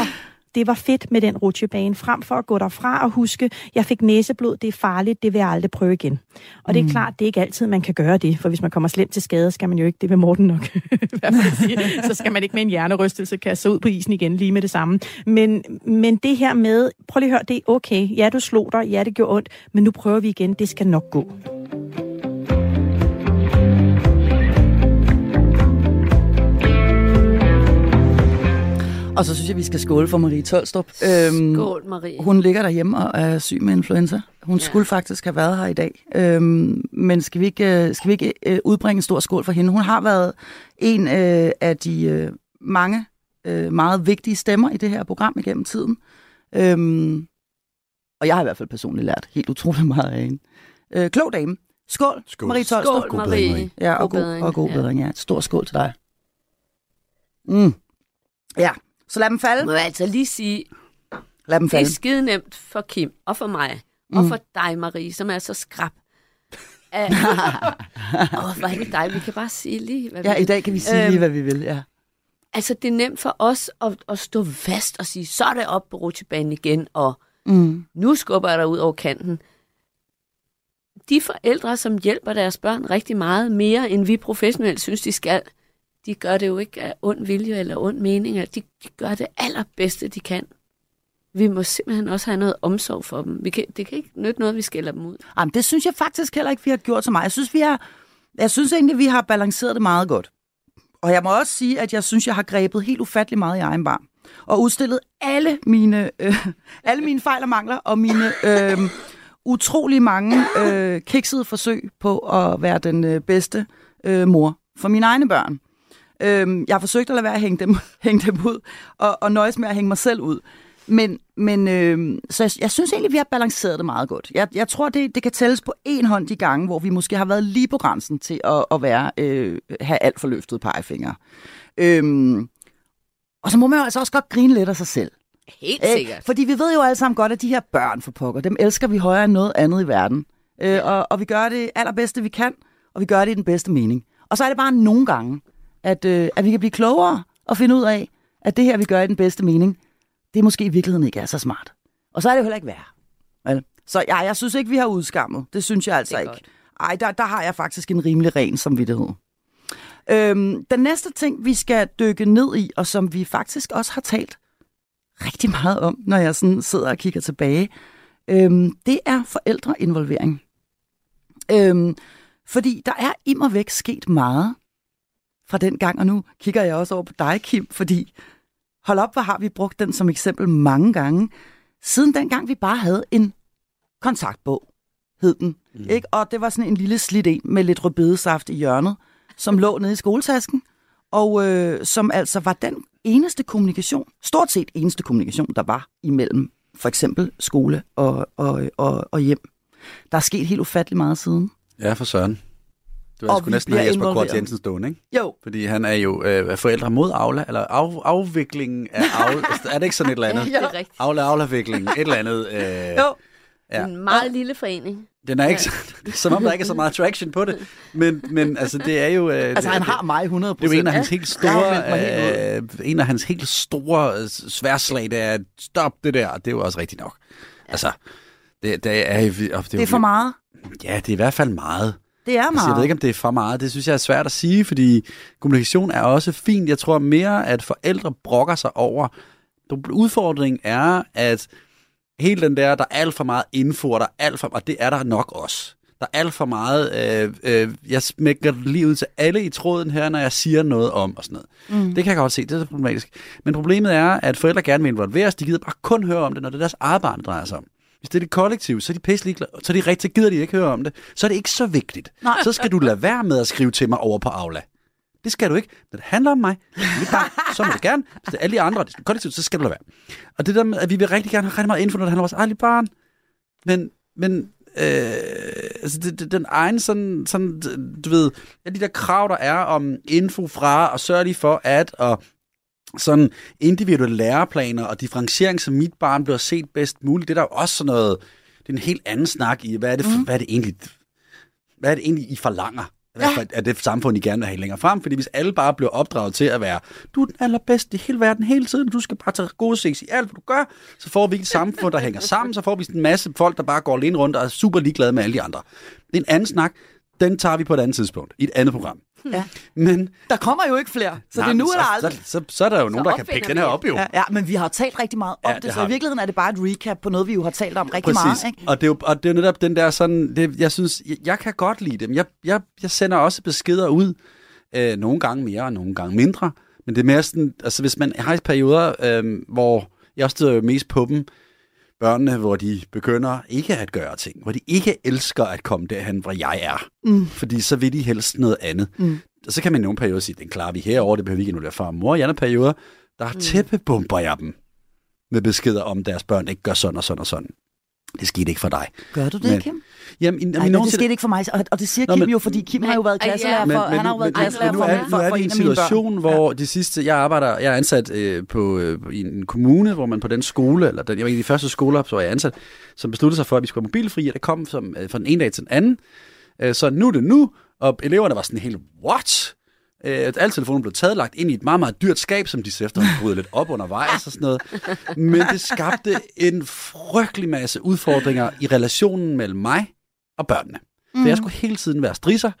det var fedt med den rutsjebane, frem for at gå derfra og huske, jeg fik næseblod, det er farligt, det vil jeg aldrig prøve igen. Og det er klart, det er ikke altid, man kan gøre det, for hvis man kommer slemt til skade, skal man jo ikke, det vil Morten nok sige, så skal man ikke med en hjernerystelse kaste ud på isen igen lige med det samme. Men, men det her med, prøv lige at høre, det er okay, ja du slog dig, ja det gjorde ondt, men nu prøver vi igen, det skal nok gå. Og så synes jeg, vi skal skåle for Marie Tolstrup. Øhm, Skål, Marie. Hun ligger derhjemme og er syg med influenza. Hun ja. Skulle faktisk have været her i dag. Øhm, men skal vi ikke, øh, skal vi ikke øh, udbringe en stor skål for hende? Hun har været en øh, af de øh, mange øh, meget vigtige stemmer i det her program igennem tiden. Øhm, og jeg har i hvert fald personligt lært helt utroligt meget af hende. Øh, klog dame. Skål, Skål. Marie Tolstrup. Skål, God bedring, Marie. Ja, og God god, bedring, og god ja. bedring, ja. Stor skål til dig. Mm. Ja, så lad dem falde. Må jeg altså lige sige, Lad dem det er falde. skide nemt for Kim og for mig, mm. og for dig, Marie, som er så skrab. Åh, oh, hvor er det dig. Vi kan bare sige lige, hvad Ja, vi i dag kan vi sige Øhm, lige, hvad vi vil. Ja. Altså, det er nemt for os at, at stå fast og sige, så er det op på rutsjebanen igen, og Mm. nu skubber jeg dig ud over kanten. De forældre, som hjælper deres børn rigtig meget mere, end vi professionelt synes, de skal, de gør det jo ikke af ond vilje eller ond mening. De, de gør det allerbedste, de kan. Vi må simpelthen også have noget omsorg for dem. Vi kan, det kan ikke nytte noget, vi skælder dem ud. Jamen, det synes jeg faktisk heller ikke, vi har gjort så meget. Jeg synes, vi har, jeg synes egentlig, vi har balanceret det meget godt. Og jeg må også sige, at jeg synes, jeg har grebet helt ufattelig meget i egen barm. Og udstillet alle mine, øh, alle mine fejl og mangler, og mine øh, utrolig mange øh, kiksede forsøg på at være den øh, bedste øh, mor for mine egne børn. Øh, jeg har forsøgt at lade være at hænge dem, hænge dem ud, og, og nøjes med at hænge mig selv ud. Men, men øh, så jeg, jeg synes egentlig, vi har balanceret det meget godt. Jeg, jeg tror, det, det kan tælles på en hånd de gange, hvor vi måske har været lige på grænsen til at, at være, øh, have alt for løftet pegefinger. Øhm, og så må man jo altså også godt grine lidt af sig selv. Helt Øh, sikkert. Fordi vi ved jo alle sammen godt, at de her børn for pokker, dem elsker vi højere end noget andet i verden. Øh, og, og vi gør det allerbedste, vi kan, og vi gør det i den bedste mening. Og så er det bare nogle gange, at, øh, at vi kan blive klogere og finde ud af, at det her, vi gør i den bedste mening, det måske i virkeligheden ikke er så smart. Og så er det jo heller ikke værd. Vel? Så ja, jeg synes ikke, vi har udskammet. Det synes jeg altså ikke. godt. Ej, der, der har jeg faktisk en rimelig ren samvittighed. Øhm, den næste ting, vi skal dykke ned i, og som vi faktisk også har talt rigtig meget om, når jeg sådan sidder og kigger tilbage, øhm, det er forældreinvolvering. Øhm, fordi der er immer væk sket meget fra den gang, og nu kigger jeg også over på dig, Kim, fordi hold op, hvor har vi brugt den som eksempel mange gange, siden dengang vi bare havde en kontaktbog, hed den. Mm. Ikke? Og det var sådan en lille slidt en med lidt rødbedesaft i hjørnet, som lå nede i skoletasken, og øh, som altså var den eneste kommunikation, stort set eneste kommunikation, der var imellem for eksempel skole og, og, og, og hjem. Der er sket helt ufattelig meget siden. Ja, for søren. Det var Og vi næsten have Jesper Kort. Jensen stående, ikke? Jo, Fordi han er jo øh, forældre mod Aula, eller af, afviklingen af Aula. er det ikke sådan et eller andet? Det er rigtigt. Aula, Aula-vikling, et eller andet. Øh, jo. Ja. En meget lille forening. Den er ikke, er som om der ikke er så meget traction på det. Men, men altså, det er jo... Øh, Altså, han har mig 100 Det er jo en af hans helt store, øh, en af hans helt store øh, sværslag, det er, at stop det der. Det er jo også rigtigt nok. Altså, det, det er, og det, er Det er for meget. Ja, det er i hvert fald meget. Det er Altså, meget. jeg ved ikke, om det er for meget. Det synes jeg er svært at sige, fordi kommunikation er også fint. Jeg tror mere, at forældre brokker sig over. Udfordringen er, at hele den der, der er alt for meget info, og der er alt for, og det er der nok også. Der er alt for meget, øh, øh, jeg smækker lige ud til alle i tråden her, når jeg siger noget om og sådan noget. Mm. Det kan jeg godt se, det er problematisk. Men problemet er, at forældre gerne vil involveres, de gider bare kun høre om det, når det er deres det drejer sig om. Hvis det er det kollektiv, så er de pisse ligeglade, så er de rigtig, gider de ikke høre om det. Så er det ikke så vigtigt. Nej. Så skal du lade være med at skrive til mig over på Aula. Det skal du ikke. Når det handler om mig, mit barn, så må du gerne. Hvis det er alle de andre, det er kollektivt, så skal du lade være. Og det der med, at vi vil rigtig gerne have rigtig meget info, når det handler om vores eget barn. Men, men øh, altså det, det, den egen sådan, sådan, du ved, alle de der krav, der er om info fra, og sørge lige for at, og sådan individuelle læreplaner og differentiering, så mit barn bliver set bedst muligt, det er der jo også sådan noget, det er en helt anden snak i, hvad er det, mm. hvad er det egentlig, hvad er det egentlig, I forlanger? Ja. Af det samfund, I gerne vil have længere frem. Fordi hvis alle bare bliver opdraget til at være, du er den allerbedste i hele verden hele tiden, du skal bare tage gode sex i alt, hvad du gør, så får vi et samfund, der hænger sammen, så får vi en masse folk, der bare går alene rundt og er super ligeglade med alle de andre. Det er en anden snak, den tager vi på et andet tidspunkt, i et andet program. Ja. Men Der kommer jo ikke flere, så nej, det er nu men eller så, aldrig. Så, så, så, er der jo nogen, der kan pikke den her op jo. Ja, ja, men vi har talt rigtig meget om Ja, det det, så i vi. virkeligheden er det bare et recap på noget, vi jo har talt om rigtig Præcis. meget. Ikke? Og det, er jo, og det er jo netop den der sådan, det, jeg synes, jeg, jeg kan godt lide dem. Jeg, jeg, jeg sender også beskeder ud, øh, nogle gange mere og nogle gange mindre. Men det er mere sådan, altså hvis man har i perioder, øh, hvor jeg støder jo mest på dem, børnene, hvor de begynder ikke at gøre ting, hvor de ikke elsker at komme derhen, hvor jeg er. Mm. Fordi så vil de helst noget andet. Mm. Og så kan man i nogle perioder sige, den klarer vi herover, det behøver vi ikke nu far og mor. I andre perioder, der Mm. tæppebomber jeg dem med beskeder om, deres børn ikke gør sådan og sådan og sådan. Det skete ikke for dig. Gør du det, Men- Kim? Jamen, i, Nej, men det skete ikke for mig, og, og det siger Nå, Kim men- jo, fordi Kim Men- har jo været Ej, ja. klasselærer for, men, han har jo været klasselærer for, er, for, nu er for vi i en situation, hvor de sidste, jeg arbejder, jeg er ansat øh, på, øh, i en kommune, hvor man på den skole, eller den, jeg var en af de første skoler, så var jeg ansat, som besluttede sig for, at vi skulle være mobilfri, og det kom som, øh, fra den ene dag til den anden. Øh, så nu er det nu, og eleverne var sådan helt, what? Øh, alle telefoner blev taget lagt ind i et meget, meget dyrt skab, som de så efter bryder lidt op undervejs og sådan noget. Men det skabte en frygtelig masse udfordringer i relationen mellem mig og børnene. For jeg skulle hele tiden være strisser,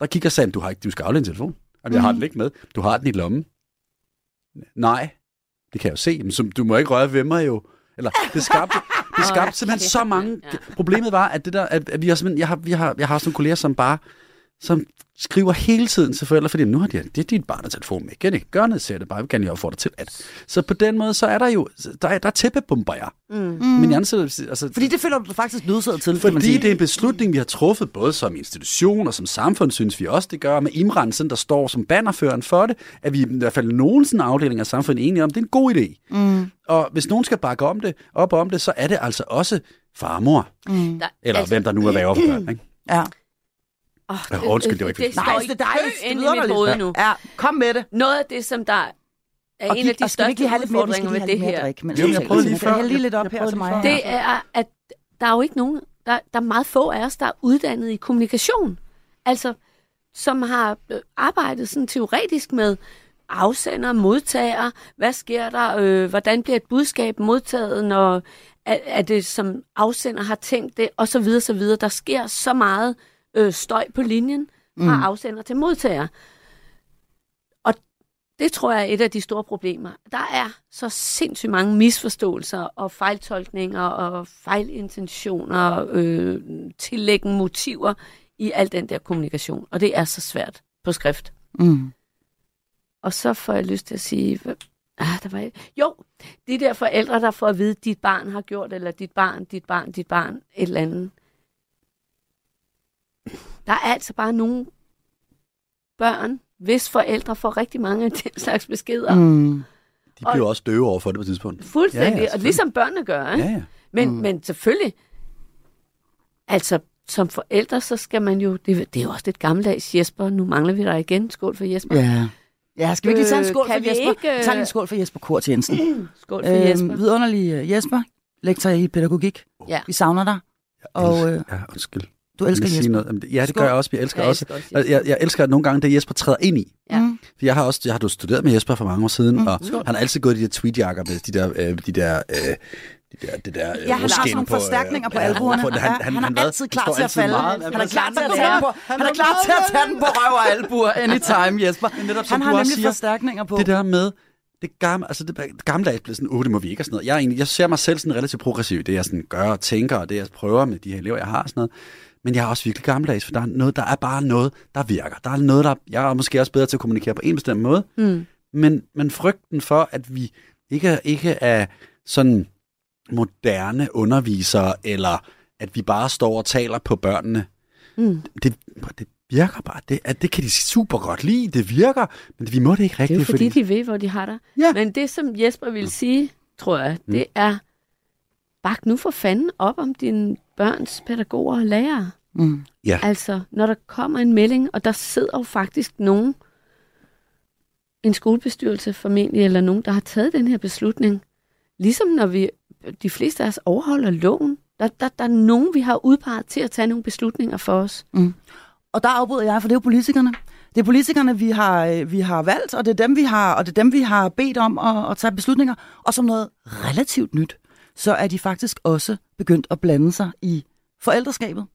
der kigger sagde, du, har ikke, du skal aflevere en telefon. Jamen, jeg har den ikke med. Du har den i lommen. Nej, det kan jeg jo se. Men så, du må ikke røre ved mig jo. Eller, det skabte, det skabte simpelthen kæft, så mange... Ja. Problemet var, at, det der, at, at vi har simpelthen, jeg, har, vi har, jeg har også nogle kolleger, som bare som skriver hele tiden til forældre, fordi nu har de, det er dit barn, der telefon med. Kan ikke gøre noget, siger det bare. Kan jeg opfordre til at. Så på den måde, så er der jo, der er, der er tæppebomber, jeg. Mm. Men jeg anser, altså, Fordi det føler du dig faktisk nødsaget til, kan man fordi sige. det er en beslutning, vi har truffet både som institution og som samfund, synes vi også, det gør. Med Imran, sådan, der står som bannerføren for det, at vi i hvert fald nogen sådan afdeling af samfundet er enige om, det er en god idé. Mm. Og hvis nogen skal bakke om det, op om det, så er det altså også far og mor. Mm. Der, Eller altså, hvem der nu er værre for børn, ikke? Ja. Oh, Ja, undskyld, det var ikke det, Nej, det er dejligt. Det lyder i mit lidt. hoved nu. Ja, kom med det. Noget af det, som der er Og en af de have største skal udfordringer med have det her, drik, mens Jamen, jeg prøvede lige jeg før. hælder lige lidt op Jeg her til mig. det er, at der er jo ikke nogen, der, der er meget få af os, der er uddannet i kommunikation. Altså, som har øh, arbejdet sådan teoretisk med afsender, modtager, hvad sker der, øh, hvordan bliver et budskab modtaget, når er, er det som afsender har tænkt det, og så videre, så videre. Der sker så meget øh, støj på linjen fra mm. afsender til modtager. Og det tror jeg er et af de store problemer. Der er så sindssygt mange misforståelser og fejltolkninger og fejlintentioner, øh, tillæggen motiver i al den der kommunikation. Og det er så svært på skrift. Mm. Og så får jeg lyst til at sige, ah, der var jo, de der forældre, der får at vide, at dit barn har gjort, eller dit barn, dit barn, dit barn, et eller andet. Der er altså bare nogle børn, hvis forældre får rigtig mange af den slags beskeder. Mm. De bliver også døve over for det på et tidspunkt. Fuldstændig, Ja, ja, og ligesom børnene gør. Ikke? Ja, ja. Men, Mm. men selvfølgelig, altså som forældre, så skal man jo, det, det er jo også lidt gammeldags Jesper, nu mangler vi dig igen, skål for Jesper. Ja. Ja, skal vi ikke lige tage en Øh, skål kan for vi Jesper? ikke, øh, Tag lige en skål for Jesper Kurt Jensen. Skål for Jesper. Øhm, vidunderlig øh, Jesper, lektor i pædagogik. Ja. Vi savner dig, og øh, Ja, undskyld. Du elsker Jesper. noget. Det- Ja, det Skål. gør jeg også. Jeg elsker Jeg også. elsker også Jeg, Jesper. jeg, jeg elsker at nogle gange, det Jesper træder ind i. Ja. Mm. For jeg har også, jeg har du studeret med Jesper for mange år siden, Mm. og han har altid gået i de der tweetjakker med de der, øh, de der, øh, de der, det der øh, Ja, han har ruskin sådan nogle på, øh, forstærkninger på ja, albuerne. på- Ja, han er hvad? altid klar til at falde. meget- Han er klar til at tage den på, han er klar til at tage den på røv og albuer anytime, Jesper. Men netop, Han har også nemlig siger, forstærkninger på. Det der med, det gamle, altså det gamle blev sådan, åh, det må vi ikke og sådan noget. Jeg, er egentlig, jeg ser mig selv sådan relativt progressiv i det, jeg sådan gør og tænker, og det, jeg prøver med de her elever, jeg har og sådan noget. Men jeg er også virkelig gammeldags, for der er, noget, der er bare noget, der virker. Der er noget, der, jeg er måske også bedre til at kommunikere på en bestemt måde, Mm. men, men frygten for, at vi ikke, ikke er sådan moderne undervisere, eller at vi bare står og taler på børnene, Mm. det, det virker bare. Det, at det kan de super godt lide, det virker, men vi må det ikke Det er rigtigt, jo fordi, de ved, hvor de har dig. Ja. Men det, som Jesper vil sige, tror jeg, det er, bak nu for fanden op om dine børns pædagoger og lærere. Mm. Ja. Altså, når der kommer en melding, og der sidder jo faktisk nogen, en skolebestyrelse formentlig, eller nogen, der har taget den her beslutning. Ligesom når vi, de fleste af os overholder loven. Der, der, der er nogen, vi har udpeget til at tage nogle beslutninger for os. Og der afbryder jeg, for det er jo politikerne. Det er politikerne, vi har, øh, vi har valgt, og det er dem, vi har, og det er dem, vi har bedt om at, at tage beslutninger. Og som noget relativt nyt, så er de faktisk også begyndt at blande sig i forældreskabet.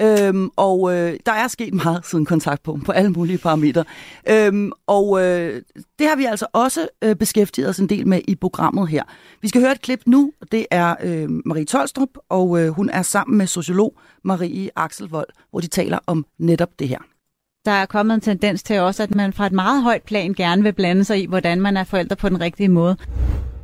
Øhm, og øh, der er sket meget siden kontaktpunkt på alle mulige parametre. Øhm, og øh, det har vi altså også øh, beskæftiget os en del med i programmet her. Vi skal høre et klip nu. Det er øh, Marie Tolstrup, og øh, hun er sammen med sociolog Marie Axelvold, hvor de taler om netop det her. Der er kommet en tendens til også, at man fra et meget højt plan gerne vil blande sig i, hvordan man er forældre på den rigtige måde.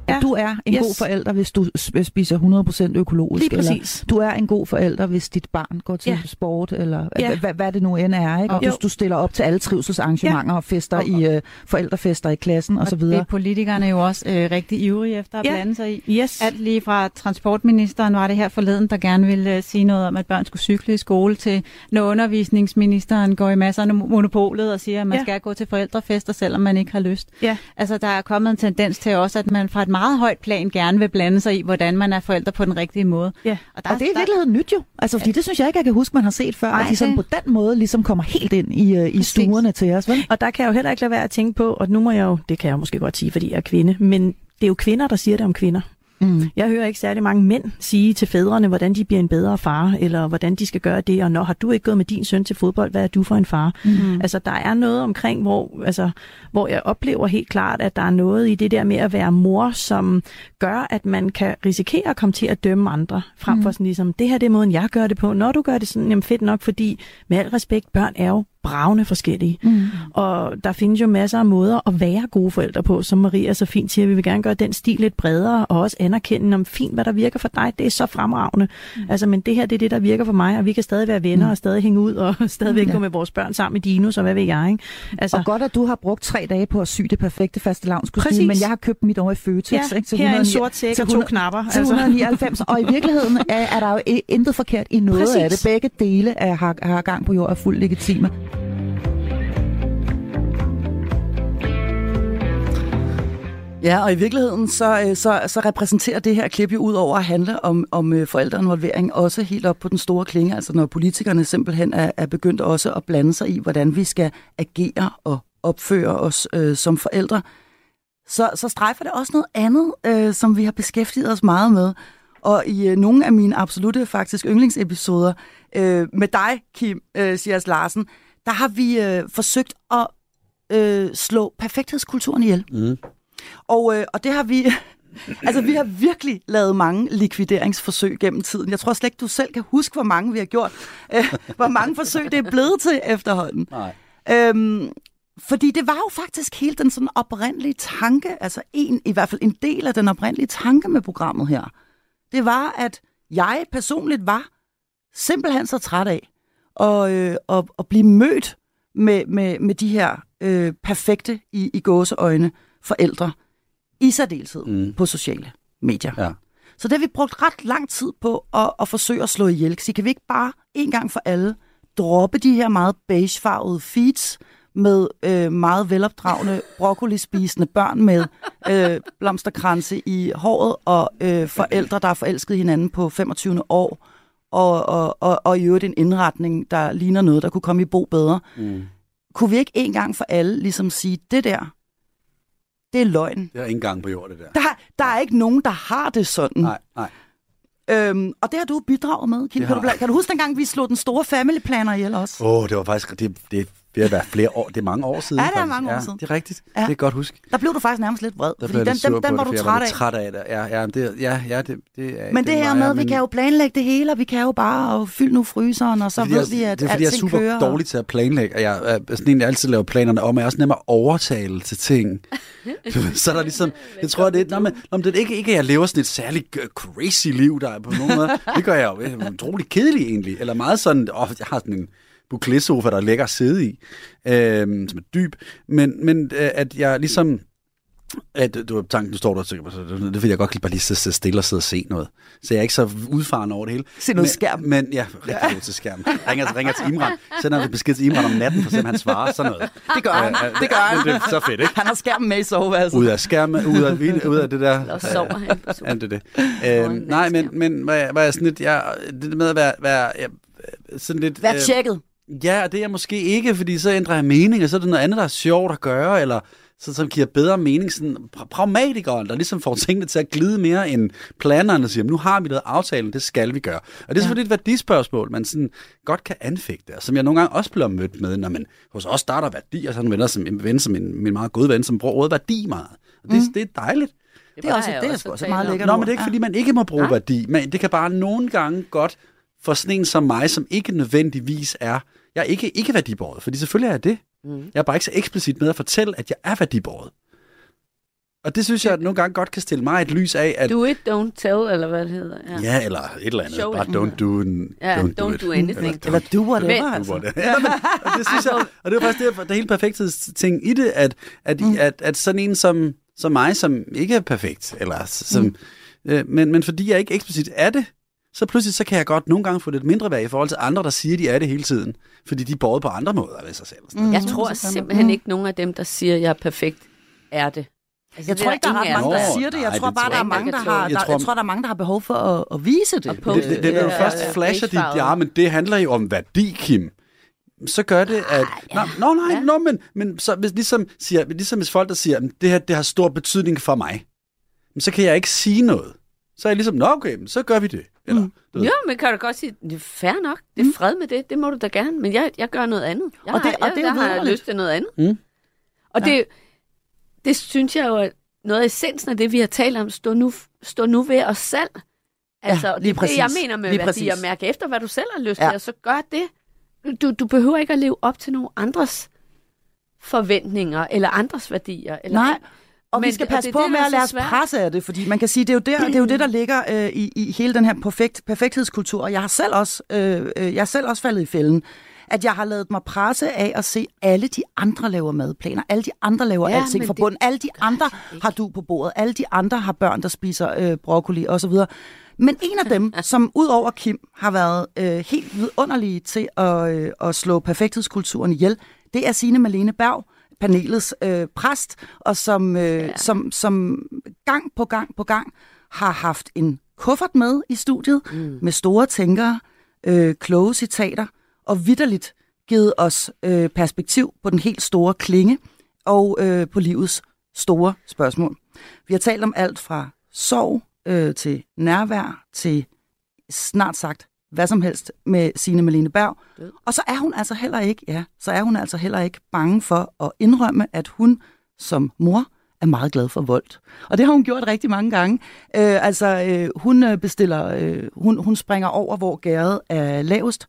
Ja. Du er en Yes. god forælder, hvis du spiser 100% økologisk. Lige præcis. Eller du er en god forælder, hvis dit barn går til Ja. sport, eller Ja. hvad, hvad det nu end er. Ikke? Og Jo. du, stiller op til alle trivselsarrangementer ja. og fester Og- i uh, forældrefester i klassen Og osv. det er politikerne jo også øh, rigtig ivrige efter at Ja. blande sig i. Yes. Alt lige fra transportministeren var det her forleden, der gerne ville øh, sige noget om, at børn skulle cykle i skole, til når undervisningsministeren går i masser af monopolet og siger, at man ja. skal gå til forældrefester, selvom man ikke har lyst. Ja. Altså, der er kommet en tendens til også, at man fra et meget højt plan gerne vil blande sig i, hvordan man er forældre på den rigtige måde. Ja. Og, der, Og det er i virkeligheden nyt jo. Altså, fordi det synes jeg ikke, jeg kan huske, man har set før. Nej, at de sådan på den måde ligesom kommer helt ind i, uh, i stuerne til os. Vel? Og der kan jeg jo heller ikke lade være at tænke på, og nu må jeg jo, det kan jeg måske godt sige, fordi jeg er kvinde, men det er jo kvinder, der siger det om kvinder. Mm. Jeg hører ikke særlig mange mænd sige til fædrene, hvordan de bliver en bedre far, eller hvordan de skal gøre det, og når har du ikke gået med din søn til fodbold, hvad er du for en far? Mm. Altså, der er noget omkring, hvor, altså, hvor jeg oplever helt klart, at der er noget i det der med at være mor, som gør, at man kan risikere at komme til at dømme andre, frem for sådan ligesom, det her det er måden, jeg gør det på. Når du gør det sådan, jamen fedt nok, fordi med al respekt, børn er jo bravende forskellige. Mm. Og der findes jo masser af måder at være gode forældre på, som Maria så fint siger. Vi vil gerne gøre den stil lidt bredere, og også anerkende om fint, hvad der virker for dig. Det er så fremragende. Mm. Altså, men det her, det er det, der virker for mig, og vi kan stadig være venner, mm. og stadig hænge ud, og stadigvæk Ja. gå med vores børn sammen i dinos, og hvad ved jeg, ikke? Altså, Og godt, at du har brugt tre dage på at sy det perfekte faste Præcis. men jeg har købt mit over i Føtex. Ja, ikke? Til her er en 109 sort sæk og to 100 knapper, Til altså. 199, og i virkeligheden er, er der jo intet forkert i noget Præcis. af det. Begge dele af har, har gang på jord er fuldt legitime. Ja, og i virkeligheden så, øh, så, så repræsenterer det her klip jo ud over at handle om, om øh, forældreinvolvering også helt op på den store klinge, altså når politikerne simpelthen er, er begyndt også at blande sig i, hvordan vi skal agere og opføre os øh, som forældre, så, så strejfer det også noget andet, øh, som vi har beskæftiget os meget med. Og i øh, nogle af mine absolute faktisk yndlingsepisoder øh, med dig, Kim øh, Sias Larsen, der har vi øh, forsøgt at øh, slå perfekthedskulturen ihjel. Mm. Og, øh, og det har vi... altså, vi har virkelig lavet mange likvideringsforsøg gennem tiden. Jeg tror slet ikke, du selv kan huske, hvor mange vi har gjort. Øh, hvor mange forsøg det er blevet til efterhånden. Nej. Øhm, fordi det var jo faktisk helt den sådan oprindelige tanke, altså en, i hvert fald en del af den oprindelige tanke med programmet her. Det var, at jeg personligt var simpelthen så træt af at, øh, at, at blive mødt med, med, med de her øh, perfekte i, i gåseøjne forældre, i særdeleshed mm. på sociale medier. Ja. Så det har vi brugt ret lang tid på at, at forsøge at slå ihjel. Så kan vi ikke bare en gang for alle droppe de her meget beigefarvede feeds med øh, meget velopdragende broccolispisende børn med øh, blomsterkranse i håret og øh, forældre, der er forelsket hinanden på 25. år og, og, og, og i øvrigt en indretning, der ligner noget, der kunne komme i bo bedre. Mm. Kunne vi ikke en gang for alle ligesom sige, det der, det er løgn. Det er ingen gang på jord, det der. Der, der er ikke nogen, der har det sådan. Nej, nej. Øhm, og det har du bidraget med, Kim. Kan du, kan du huske dengang, vi slog den store family planner ihjel også? Åh, oh, det var faktisk... Det, det, det er været flere år. Det er mange år siden. Ja, det er faktisk. mange år ja, siden. Det er rigtigt. Ja. Ja. Det er godt huske. Der blev du faktisk nærmest lidt vred, Der fordi den, den, den var det, du træt af. træt af det. Ja, ja, det, ja, ja, det, det er... Men det her var med, jeg, at vi kan jo planlægge det hele, og vi kan jo bare og fylde nu fryseren, og så fordi ved jeg, vi, at det er fordi, jeg er super kører. dårlig til at planlægge, og jeg er sådan en, jeg altid laver planerne om, og jeg er også nem at overtale til ting. så er der ligesom, jeg tror, det er, nå, men, men det er ikke, ikke, at jeg lever sådan et særligt øh, crazy liv, der er på nogen måde. Det gør jeg jo. Jeg er utrolig kedelig egentlig, eller meget sådan, åh, jeg har sådan en bouclé-sofa, der er lækker at sidde i, øhm, som er dyb, men, men øh, at jeg ligesom, at du har tanken, du står der og tænker, så det vil jeg godt lige bare lige sidde stille og sidde og se noget. Så jeg er ikke så udfarende over det hele. Se noget men, skærm. Men ja, rigtig god til skærm. Ringer, ringer til Imran, sender en besked til Imran om natten, for at han svarer sådan noget. Det gør han. Ja, ja, Det gør han. Det er så fedt, ikke? Han har skærmen med i soveværelset. Ud af skærmen, ud af, ud af det der. Eller sover han Ja, det det. Øhm, nej, men, men var jeg, var jeg sådan lidt, jeg, det med at være, være jeg, sådan lidt... Vær øh, tjekket. Ja, og det er jeg måske ikke, fordi så ændrer jeg mening, og så er det noget andet, der er sjovt at gøre, eller så, som giver bedre mening. Sådan pra- pragmatikeren, der ligesom får tingene til at glide mere end planerne, der siger, nu har vi lavet aftalen, det skal vi gøre. Og det er selvfølgelig et værdispørgsmål, man sådan godt kan anfægte, og som jeg nogle gange også bliver mødt med, når man hos os starter værdi, og så en venner som en ven, som en, min meget gode ven, som bruger ordet værdi meget. Og det, mm. det er dejligt. Det er også, det er også et meget lækkert Nå, men det er ikke, fordi man ikke må bruge Nej. værdi, men det kan bare nogle gange godt for sådan en som mig, som ikke nødvendigvis er, jeg er ikke, ikke værdibåret, fordi selvfølgelig er jeg det. Mm. Jeg er bare ikke så eksplicit med at fortælle, at jeg er værdibåret. Og det synes jeg at nogle gange godt kan stille mig et lys af, at Do it, don't tell, eller hvad det hedder. Ja, ja, eller et eller andet, Show bare it. don't do, Ja, don't do, don't it. do anything. Eller do whatever, Men- altså. Do whatever. Ja, men, og det synes jeg, og det er faktisk det, det helt perfekte ting i det, at, at, mm. at, at sådan en som, som mig, som ikke er perfekt, eller som, mm. øh, men, men fordi jeg ikke eksplicit er det, så pludselig så kan jeg godt nogle gange få lidt mindre værd i forhold til andre, der siger, de er det hele tiden. Fordi de er båret på andre måder ved sig selv. noget. Jeg tror simpelthen ikke, nogen af dem, der siger, at jeg er perfekt, er det. Altså, Jeg det tror ikke, der er ret mange, der siger det. Jeg nej, tror det bare, der er jeg mange, der har, Jeg der, tror- jeg tror, der er mange, der har behov for at, at vise det. Og Det, poste det, det, når du først flasher dit, ja, men det handler jo om værdi, Kim. Så gør det, at... Nå, nå nej, Ja. nå, men, men så, hvis, ligesom, siger, ligesom hvis folk, der siger, at det her det har stor betydning for mig, men så kan jeg ikke sige noget. Så er jeg ligesom, nå okay, men så gør vi det. Eller, mm. du. Ja, men kan du godt sige, det er fair nok, det er fred med det, det må du da gerne, men jeg, jeg gør noget andet. Jeg Og det- har, og det er jeg, jeg har lyst til noget andet. Mm. Og det, det synes jeg jo er noget af essensen af det, vi har talt om, stå nu, stå nu ved os selv. Altså, lige det, det, jeg mener med Lige værdi, at mærke efter, hvad du selv har lyst Ja. til, og så gør det. du, du behøver ikke at leve op til nogle andres forventninger, eller andres værdier. Eller Nej, og Men vi skal passe det på det, med at lade os presse af det, fordi man kan sige, det er jo der, det er jo det der ligger øh, i, i hele den her perfekt, perfekthedskultur. Og jeg har selv også, øh, øh, jeg er selv også faldet i fælden, at jeg har lavet mig presse af at se alle de andre laver madplaner, alle de andre laver Ja, alting fra bunden, alle de andre har du på bordet, alle de andre har børn, der spiser øh, broccoli osv. Men en af dem, som ud over Kim har været øh, helt vidunderlige til at, øh, at slå perfekthedskulturen ihjel, det er Signe Malene Berg, panelets øh, præst, og som, øh, ja. som, som gang på gang på gang har haft en kuffert med i studiet mm. med store tænkere, øh, kloge citater, og vidderligt givet os øh, perspektiv på den helt store klinge og øh, på livets store spørgsmål. Vi har talt om alt fra sorg øh, til nærvær til snart sagt hvad som helst med Signe Malene Berg. Og så er hun altså heller ikke, ja, så er hun altså heller ikke bange for at indrømme, at hun som mor er meget glad for vold. Og det har hun gjort rigtig mange gange. Øh, altså, øh, hun øh, bestiller, øh, hun, hun springer over, hvor gæret er lavest,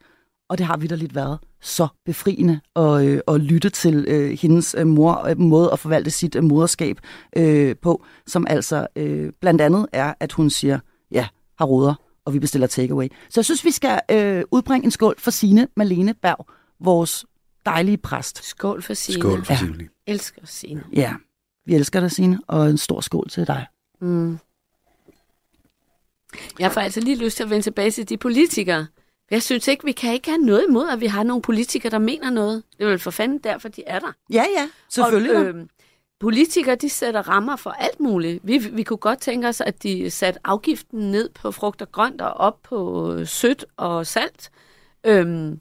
og det har vidderligt været så befriende at, øh, at lytte til øh, hendes øh, mor, øh, måde at forvalte sit øh, moderskab øh, på, som altså øh, blandt andet er, at hun siger, ja, har ruder, og vi bestiller takeaway. Så jeg synes, vi skal øh, udbringe en skål for Signe Malene Berg, vores dejlige præst. Skål for Signe. Skål for Ja. Signe. Elsker Signe. Ja, vi elsker dig, Signe, og en stor skål til dig. Mm. Jeg får altså lige lyst til at vende tilbage til de politikere. Jeg synes ikke, vi kan ikke have noget imod, at vi har nogle politikere, der mener noget. Det er vel for fanden derfor, de er der. Ja, ja, selvfølgelig. Og, øh, politikere, de sætter rammer for alt muligt. Vi, vi kunne godt tænke os, at de satte afgiften ned på frugt og grønt og op på øh, sødt og salt. Øhm,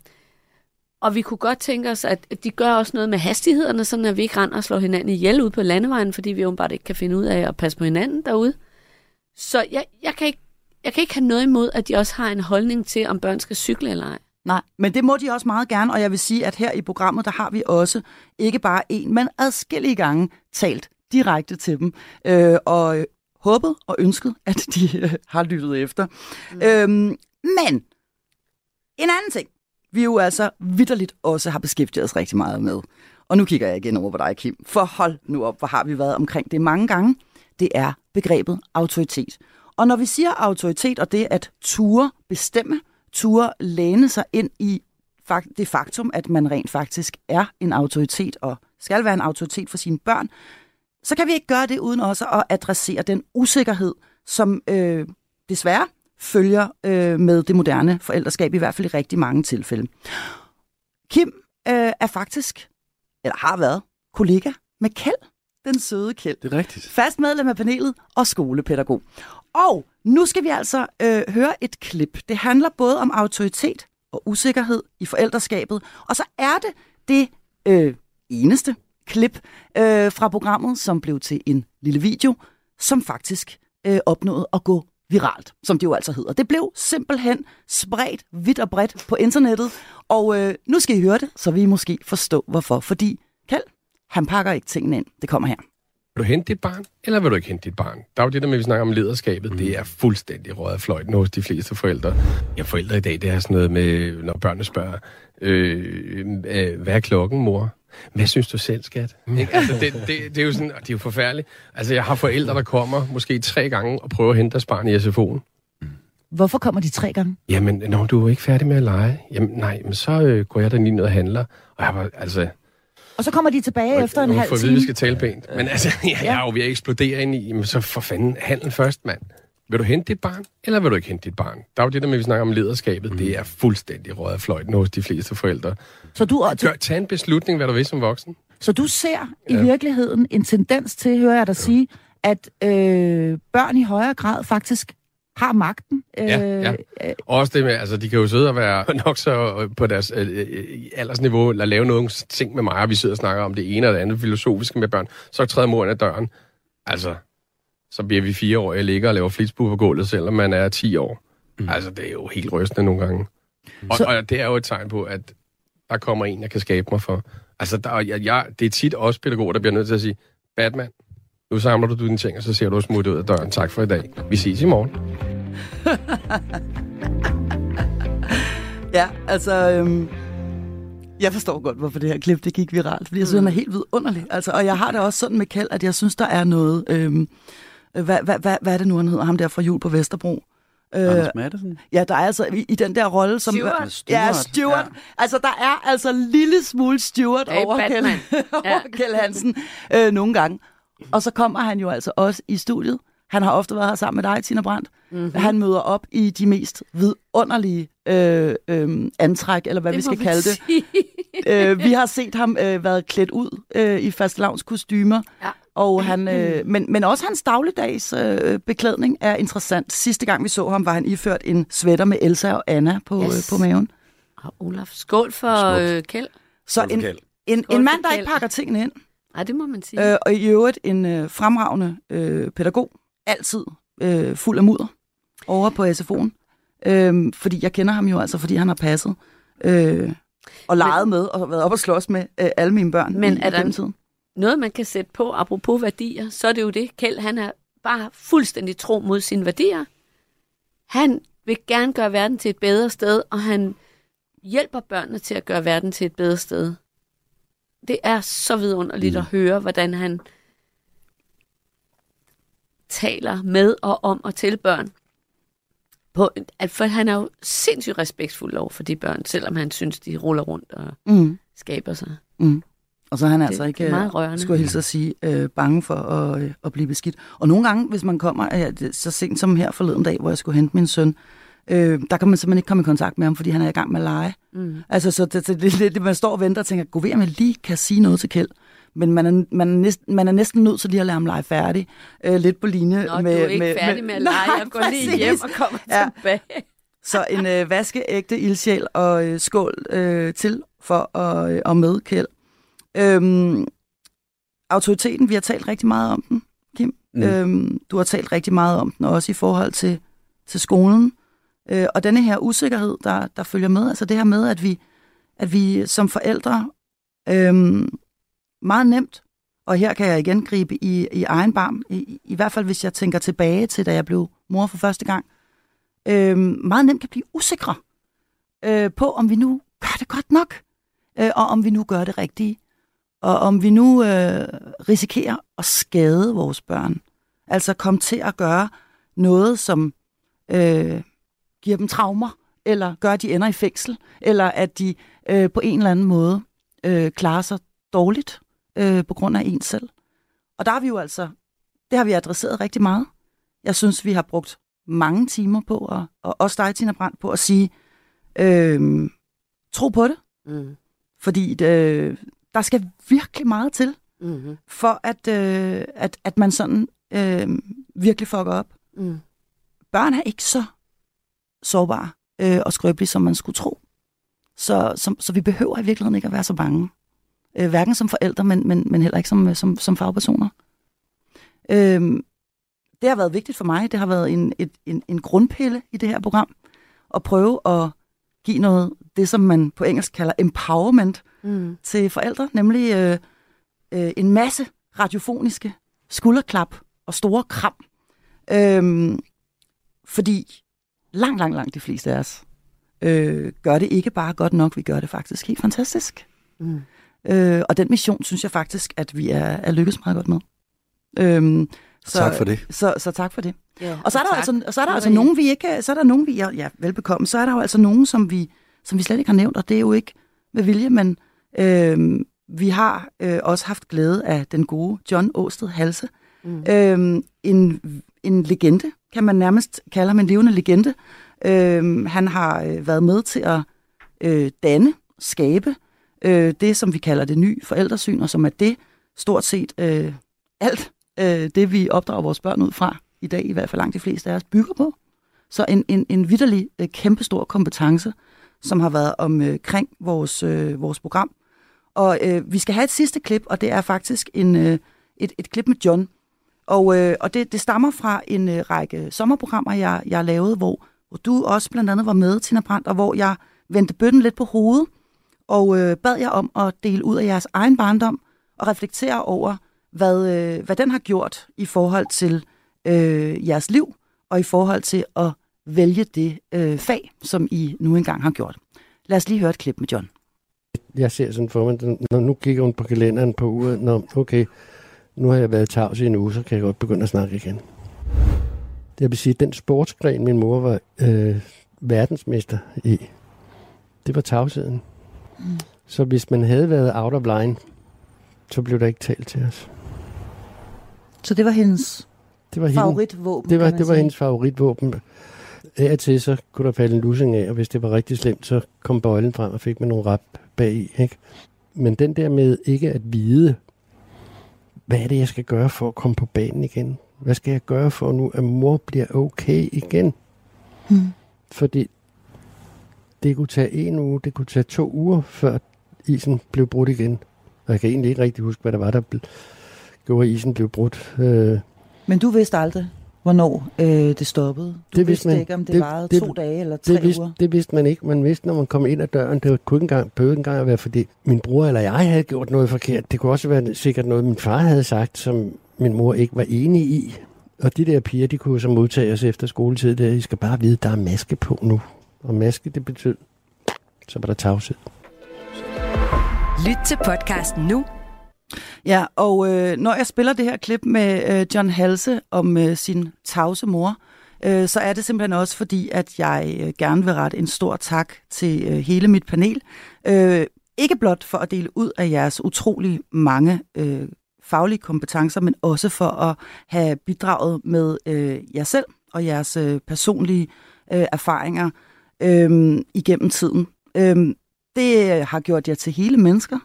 og vi kunne godt tænke os, at de gør også noget med hastighederne, sådan at vi ikke render og slår hinanden ihjel ude på landevejen, fordi vi åbenbart ikke kan finde ud af at passe på hinanden derude. Så jeg, jeg, kan ikke, jeg kan ikke have noget imod, at de også har en holdning til, om børn skal cykle eller ej. Nej, men det må de også meget gerne, og jeg vil sige, at her i programmet, der har vi også ikke bare en, men adskillige gange talt direkte til dem, øh, og øh, håbet og ønsket, at de øh, har lyttet efter. Mm. Øhm, men en anden ting, vi jo altså vidderligt også har beskæftiget os rigtig meget med, og nu kigger jeg igen over på dig, Kim, for hold nu op, hvor har vi været omkring det mange gange, det er begrebet autoritet. Og når vi siger autoritet, og det at ture bestemme, ture læne sig ind i det faktum, at man rent faktisk er en autoritet og skal være en autoritet for sine børn, så kan vi ikke gøre det uden også at adressere den usikkerhed, som øh, desværre følger øh, med det moderne forældreskab, i hvert fald i rigtig mange tilfælde. Kim øh, er faktisk, eller har været, kollega med Kjeld, den søde Kjeld. Det er rigtigt. Fast medlem af panelet og skolepædagog. Og nu skal vi altså øh, høre et klip. Det handler både om autoritet og usikkerhed i forældreskabet, og så er det det øh, eneste klip øh, fra programmet, som blev til en lille video, som faktisk øh, opnåede at gå viralt, som det jo altså hedder. Det blev simpelthen spredt vidt og bredt på internettet, og øh, nu skal I høre det, så vi måske forstå hvorfor. Fordi Kjeld, han pakker ikke tingene ind. Det kommer her. Vil du hente dit barn, eller vil du ikke hente dit barn? Der er jo det der med, at vi snakker om lederskabet. Mm. Det er fuldstændig røget af fløjten hos de fleste forældre. Ja, forældre i dag, det er sådan noget med, når børnene spørger, øh, øh, hvad er klokken, mor? Hvad synes du selv, skat? Ikke? Altså, det, det, det, er jo sådan, det er jo forfærdeligt. Altså, jeg har forældre, der kommer måske tre gange og prøver at hente deres barn i SFO'en. Hvorfor kommer de tre gange? Jamen, når du er ikke færdig med at lege. Jamen, nej, men så øh, går jeg da lige ned og handler. Og jeg var, altså... Og så kommer de tilbage efter en halv time. vide, vi skal tale pænt. Men altså, ja, jeg er jo ved at eksplodere ind i, men så for fanden, handlen først, mand. Vil du hente dit barn, eller vil du ikke hente dit barn? Der er jo det der med, at vi snakker om lederskabet. Mm. Det er fuldstændig røget af fløjten hos de fleste forældre. Så du, Gør, tag en beslutning, hvad du vil som voksen. så du ser i Ja. virkeligheden en tendens til, hører jeg dig sige, at øh, børn i højere grad faktisk har magten. Øh, Ja, ja. Også det med, altså de kan jo sidde og være nok så øh, på deres øh, øh, aldersniveau, eller lave nogle ting med mig, og vi sidder og snakker om det ene og det andet filosofiske med børn. Så træder mor ind ad døren. Altså, så bliver vi fire år, jeg ligger og laver flitsbue på gulvet, selvom man er 10 år. Mm. Altså, det er jo helt rystende nogle gange. Og, Så- og det er jo et tegn på, at der kommer en, jeg kan skabe mig for. Altså, der, jeg, jeg, det er tit også pædagoger, der bliver nødt til at sige, Batman, nu samler du dine ting, og så ser du smut ud af døren. Tak for i dag. Vi ses i morgen. Ja, altså... Øhm, Jeg forstår godt, hvorfor det her klip det gik viralt, fordi jeg synes, mm. han er helt vidunderlig. Altså, og jeg har det også sådan med Kjeld, at jeg synes, der er noget... Øhm, hvad, hvad, hvad, hvad er det nu, han hedder? Ham der fra Jul på Vesterbro. Anders Madsen? Ja, der er altså i, i den der rolle som... Stuart. Ja, Stuart. Ja. Altså, der er altså en lille smule Stuart Hey, over, Batman. over Kjeld Hansen øh, nogle gange. Og så kommer han jo altså også i studiet. Han har ofte været her sammen med dig, Tina Brandt. Mhm. Mm-hmm. Han møder op i de mest vidunderlige øh, øh, antræk, eller hvad Det vi skal kalde det. øh, vi har set ham øh, været klædt ud øh, i fastelavns kostymer. Ja. Og han, øh, men, men også hans dagligdags øh, beklædning er interessant. Sidste gang vi så ham, var han iført en sweater med Elsa og Anna på, yes. Yes. øh, på maven. Og Olaf, skål for Smukt. øh, Kjeld. Så Skål for en, en, Skål en for mand, der ikke pakker tingene ind, Nej, det må man sige. øh, og i øvrigt en øh, fremragende øh, pædagog, altid øh, fuld af mudder, over på SFO'en. Øh, fordi jeg kender ham jo altså, fordi han har passet øh, og leget med og været op og slås med øh, alle mine børn Men i, er der i den en- tid. Noget, man kan sætte på, apropos værdier, så er det jo det. Kjeld, han er bare fuldstændig tro mod sine værdier. Han vil gerne gøre verden til et bedre sted, og han hjælper børnene til at gøre verden til et bedre sted. Det er så vidunderligt mm. at høre, hvordan han taler med og om og til børn. På, at for han er jo sindssygt respektfuld over for de børn, selvom han synes, de ruller rundt og Mm. skaber sig. Mm. Og så er han Det- altså det ikke, er meget øh, rørende. skulle jeg hilse at sige, øh, bange for at, øh, at blive beskidt. Og nogle gange, hvis man kommer, øh, det- så sent som her forleden dag, hvor jeg skulle hente min søn, øh, der kan man simpelthen ikke komme i kontakt med ham, fordi han er i gang med at lege. Mm. Altså, så det, det, det, det, man står og venter og tænker, gå ved, om jeg lige kan sige noget til Kjeld. Men man er, man, er næsten, man er næsten nødt til lige at lade ham lege færdig. Øh, lidt på linje Nå, med... du er ikke med, færdig med at lege. Nej, Jeg går lige præcis. hjem og kommer Ja. tilbage. Så en øh, vaskeægte ildsjæl og øh, skål øh, til for at, øh, og med Kjeld. Øhm, autoriteten, vi har talt rigtig meget om den, Kim. Mm. Øhm, du har talt rigtig meget om den, også i forhold til, til skolen. Øh, og denne her usikkerhed, der, der følger med, altså det her med, at vi, at vi som forældre øh, meget nemt, og her kan jeg igen gribe i, i egen barm, i, i hvert fald hvis jeg tænker tilbage til, da jeg blev mor for første gang, øh, meget nemt kan blive usikre øh, på, om vi nu gør det godt nok, øh, og om vi nu gør det rigtige, og om vi nu øh, risikerer at skade vores børn. Altså komme til at gøre noget, som øh, giver dem traumer, eller gør, at de ender i fængsel, eller at de øh, på en eller anden måde øh, klarer sig dårligt øh, på grund af en selv. Og der har vi jo altså, det har vi adresseret rigtig meget. Jeg synes, vi har brugt mange timer på, og, og også dig, Tina Brandt, på at sige, øh, tro på det, Mm. fordi det, der skal virkelig meget til, Mm-hmm. for at, øh, at, at man sådan øh, virkelig fucker op. Mm. Børn er ikke så sårbare øh, og skrøbelige, som man skulle tro. Så, så, så vi behøver i virkeligheden ikke at være så bange. Øh, hverken som forældre, men, men, men heller ikke som, som, som fagpersoner. Øh, det har været vigtigt for mig. Det har været en, et, en, en grundpille i det her program. At prøve at give noget, det som man på engelsk kalder empowerment, Mm. til forældre, nemlig øh, øh, en masse radiofoniske skulderklap og store kram. Øhm, fordi langt, langt, langt de fleste af os øh, gør det ikke bare godt nok, vi gør det faktisk helt fantastisk. Mm. Øh, og den mission synes jeg faktisk, at vi er, er lykkes meget godt med. Øhm, så, Tak for det. Så, så tak for det. Ja, Og så er der tak. altså, og så er der altså nogen, vi ikke, så er der nogen, vi, ja, ja, velbekomme, så er der jo altså nogen, som vi, som vi slet ikke har nævnt, og det er jo ikke med vilje, men øh, vi har øh, også haft glæde af den gode John Åsted Halse. Mm. Øh, en, en legende, kan man nærmest kalde ham en levende legende. Øh, han har øh, været med til at øh, danne, skabe øh, det, som vi kalder det nye forældresyn, og som er det stort set øh, alt øh, det, vi opdrager vores børn ud fra i dag, i hvert fald langt de fleste af os, bygger på. Så en, en, en vidderlig øh, kæmpestor kompetence, som har været omkring øh, vores, øh, vores program. Og øh, vi skal have et sidste klip, og det er faktisk en, øh, et, et klip med John. Og, øh, og det, det stammer fra en øh, række sommerprogrammer, jeg, jeg lavede, hvor, hvor du også blandt andet var med, Tina Brandt, og hvor jeg vendte bøtten lidt på hovedet, og øh, bad jer om at dele ud af jeres egen barndom, og reflektere over, hvad, øh, hvad den har gjort i forhold til øh, jeres liv, og i forhold til at vælge det øh, fag, som I nu engang har gjort. Lad os lige høre et klip med John. jeg ser sådan for mig, når nu kigger hun på kalenderen på uret, når okay, nu har jeg været tavs i en uge, så kan jeg godt begynde at snakke igen. Det vil sige, at den sportsgren, min mor var øh, verdensmester i, det var tavsheden. Mm. Så hvis man havde været out of line, så blev der ikke talt til os. Så det var hendes det var favoritvåben, Det var, det var hendes favoritvåben. Af til, så kunne der falde en lussing af, og hvis det var rigtig slemt, så kom bøjlen frem og fik man nogle rap bag i. Ikke? Men den der med ikke at vide, hvad er det, jeg skal gøre for at komme på banen igen? Hvad skal jeg gøre for nu, at mor bliver okay igen? Hmm. Fordi det kunne tage en uge, det kunne tage to uger, før isen blev brudt igen. Og jeg kan egentlig ikke rigtig huske, hvad der var, der ble- gjorde, at isen blev brudt. Øh, Men du vidste aldrig, hvornår øh, det stoppede. Du Det vidste vidste man. ikke, om det, Det- varede det- to dage eller tre det vidste, uger. det vidste man ikke. Man vidste, når man kom ind ad døren, det kunne ikke engang, behøvede ikke engang at være, fordi min bror eller jeg havde gjort noget forkert. Det kunne også være sikkert noget, min far havde sagt, som min mor ikke var enig i. Og de der piger, de kunne jo så modtage os efter skoletid, der, I skal bare vide, der er maske på nu. Og maske, det betød, så var der tavshed. Lyt til podcasten nu. Ja, og øh, når jeg spiller det her klip med øh, John Halse om øh, sin tavse mor, øh, så er det simpelthen også fordi, at jeg øh, gerne vil rette en stor tak til øh, hele mit panel. Øh, ikke blot for at dele ud af jeres utrolig mange øh, faglige kompetencer, men også for at have bidraget med øh, jer selv og jeres øh, personlige øh, erfaringer øh, igennem tiden. Øh, det har gjort jer til hele mennesker.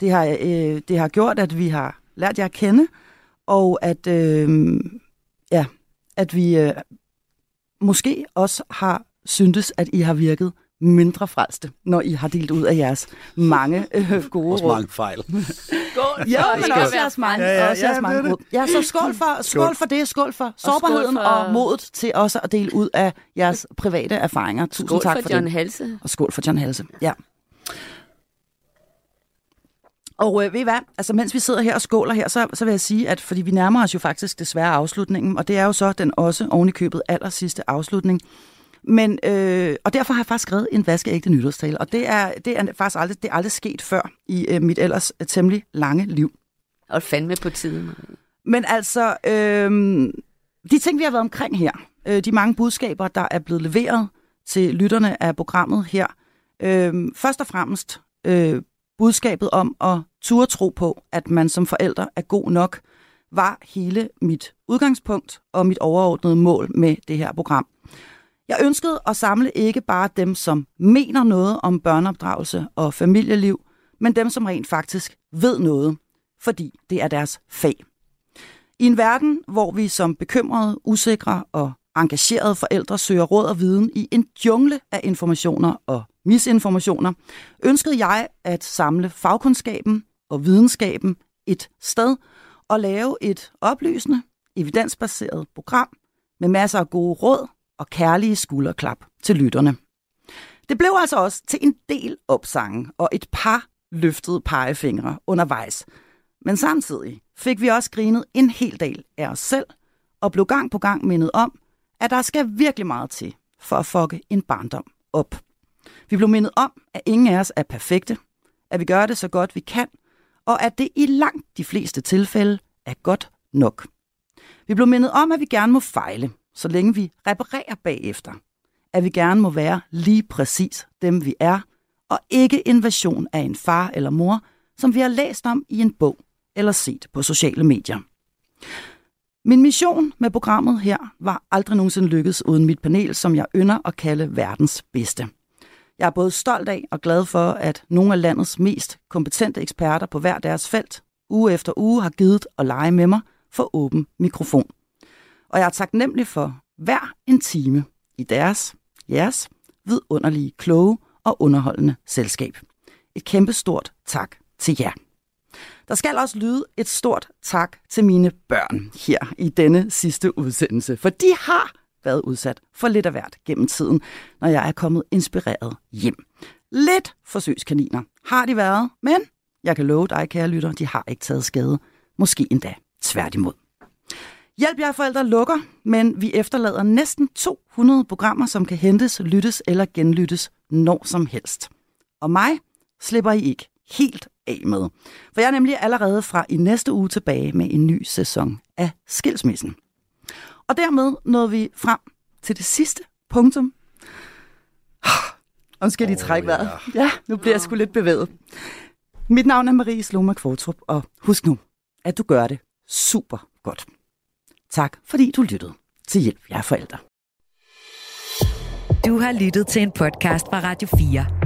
Det har, øh, det har gjort, at vi har lært jer at kende, og at, øh, ja, at vi øh, måske også har syntes, at I har virket mindre frelste, når I har delt ud af jeres mange øh, gode Også råd. mange fejl. Skål Ja, for men at også jeres mange, Ja, ja, også ja, jeres mange er råd. Ja, så skål for, skål Skål. for det, skål for skål sårbarheden for- og modet til også at dele ud af jeres private erfaringer. Tusind Skål tak for for John det. Halse. Og skål for John Halse, ja. Og øh, ved I hvad? Altså, mens vi sidder her og skåler her, så, så vil jeg sige, at fordi vi nærmer os jo faktisk desværre afslutningen, og det er jo så den også oven i købet aller sidste afslutning. Men, øh, og derfor har jeg faktisk skrevet en vaskeægte nytårstale, og det er, det er faktisk aldrig, det er aldrig sket før i øh, mit ellers øh, temmelig lange liv. Og fandme på tiden. Men altså, øh, de ting, vi har været omkring her, øh, de mange budskaber, der er blevet leveret til lytterne af programmet her, øh, først og fremmest øh, budskabet om at turde tro på, at man som forælder er god nok, var hele mit udgangspunkt og mit overordnede mål med det her program. Jeg ønskede at samle ikke bare dem, som mener noget om børneopdragelse og familieliv, men dem, som rent faktisk ved noget, fordi det er deres fag. I en verden, hvor vi som bekymrede, usikre og engagerede forældre søger råd og viden i en jungle af informationer og misinformationer, ønskede jeg at samle fagkundskaben og videnskaben et sted og lave et oplysende, evidensbaseret program med masser af gode råd og kærlige skulderklap til lytterne. Det blev altså også til en del opsange og et par løftede pegefingre undervejs. Men samtidig fik vi også grinet en hel del af os selv og blev gang på gang mindet om, at der skal virkelig meget til for at fucke en barndom op. Vi blev mindet om, at ingen af os er perfekte, at vi gør det så godt vi kan, og at det i langt de fleste tilfælde er godt nok. Vi blev mindet om, at vi gerne må fejle, så længe vi reparerer bagefter. At vi gerne må være lige præcis dem vi er, og ikke en version af en far eller mor, som vi har læst om i en bog eller set på sociale medier. Min mission med programmet her var aldrig nogensinde lykkedes uden mit panel, som jeg ynder at kalde verdens bedste. Jeg er både stolt af og glad for, at nogle af landets mest kompetente eksperter på hver deres felt uge efter uge har givet at lege med mig for åben mikrofon. Og jeg er taknemmelig for hver en time i deres, jeres, vidunderlige, kloge og underholdende selskab. Et kæmpe stort tak til jer. Der skal også lyde et stort tak til mine børn her i denne sidste udsendelse, for de har været udsat for lidt af hvert gennem tiden, når jeg er kommet inspireret hjem. Lidt forsøgskaniner har de været, men jeg kan love dig, kære lytter, de har ikke taget skade. Måske endda tværtimod. Hjælp jer forældre lukker, men vi efterlader næsten 200 programmer, som kan hentes, lyttes eller genlyttes når som helst. Og mig, slipper I ikke helt af med. For jeg er nemlig allerede fra i næste uge tilbage med en ny sæson af Skilsmissen. Og dermed nåede vi frem til det sidste punktum. Og nu skal de trække vejret. Ja, nu bliver jeg sgu lidt bevæget. Mit navn er Marie Sloma Kvortrup, og husk nu, at du gør det super godt. Tak, fordi du lyttede til Hjælp, jeg er forældre. Du har lyttet til en podcast fra Radio 4.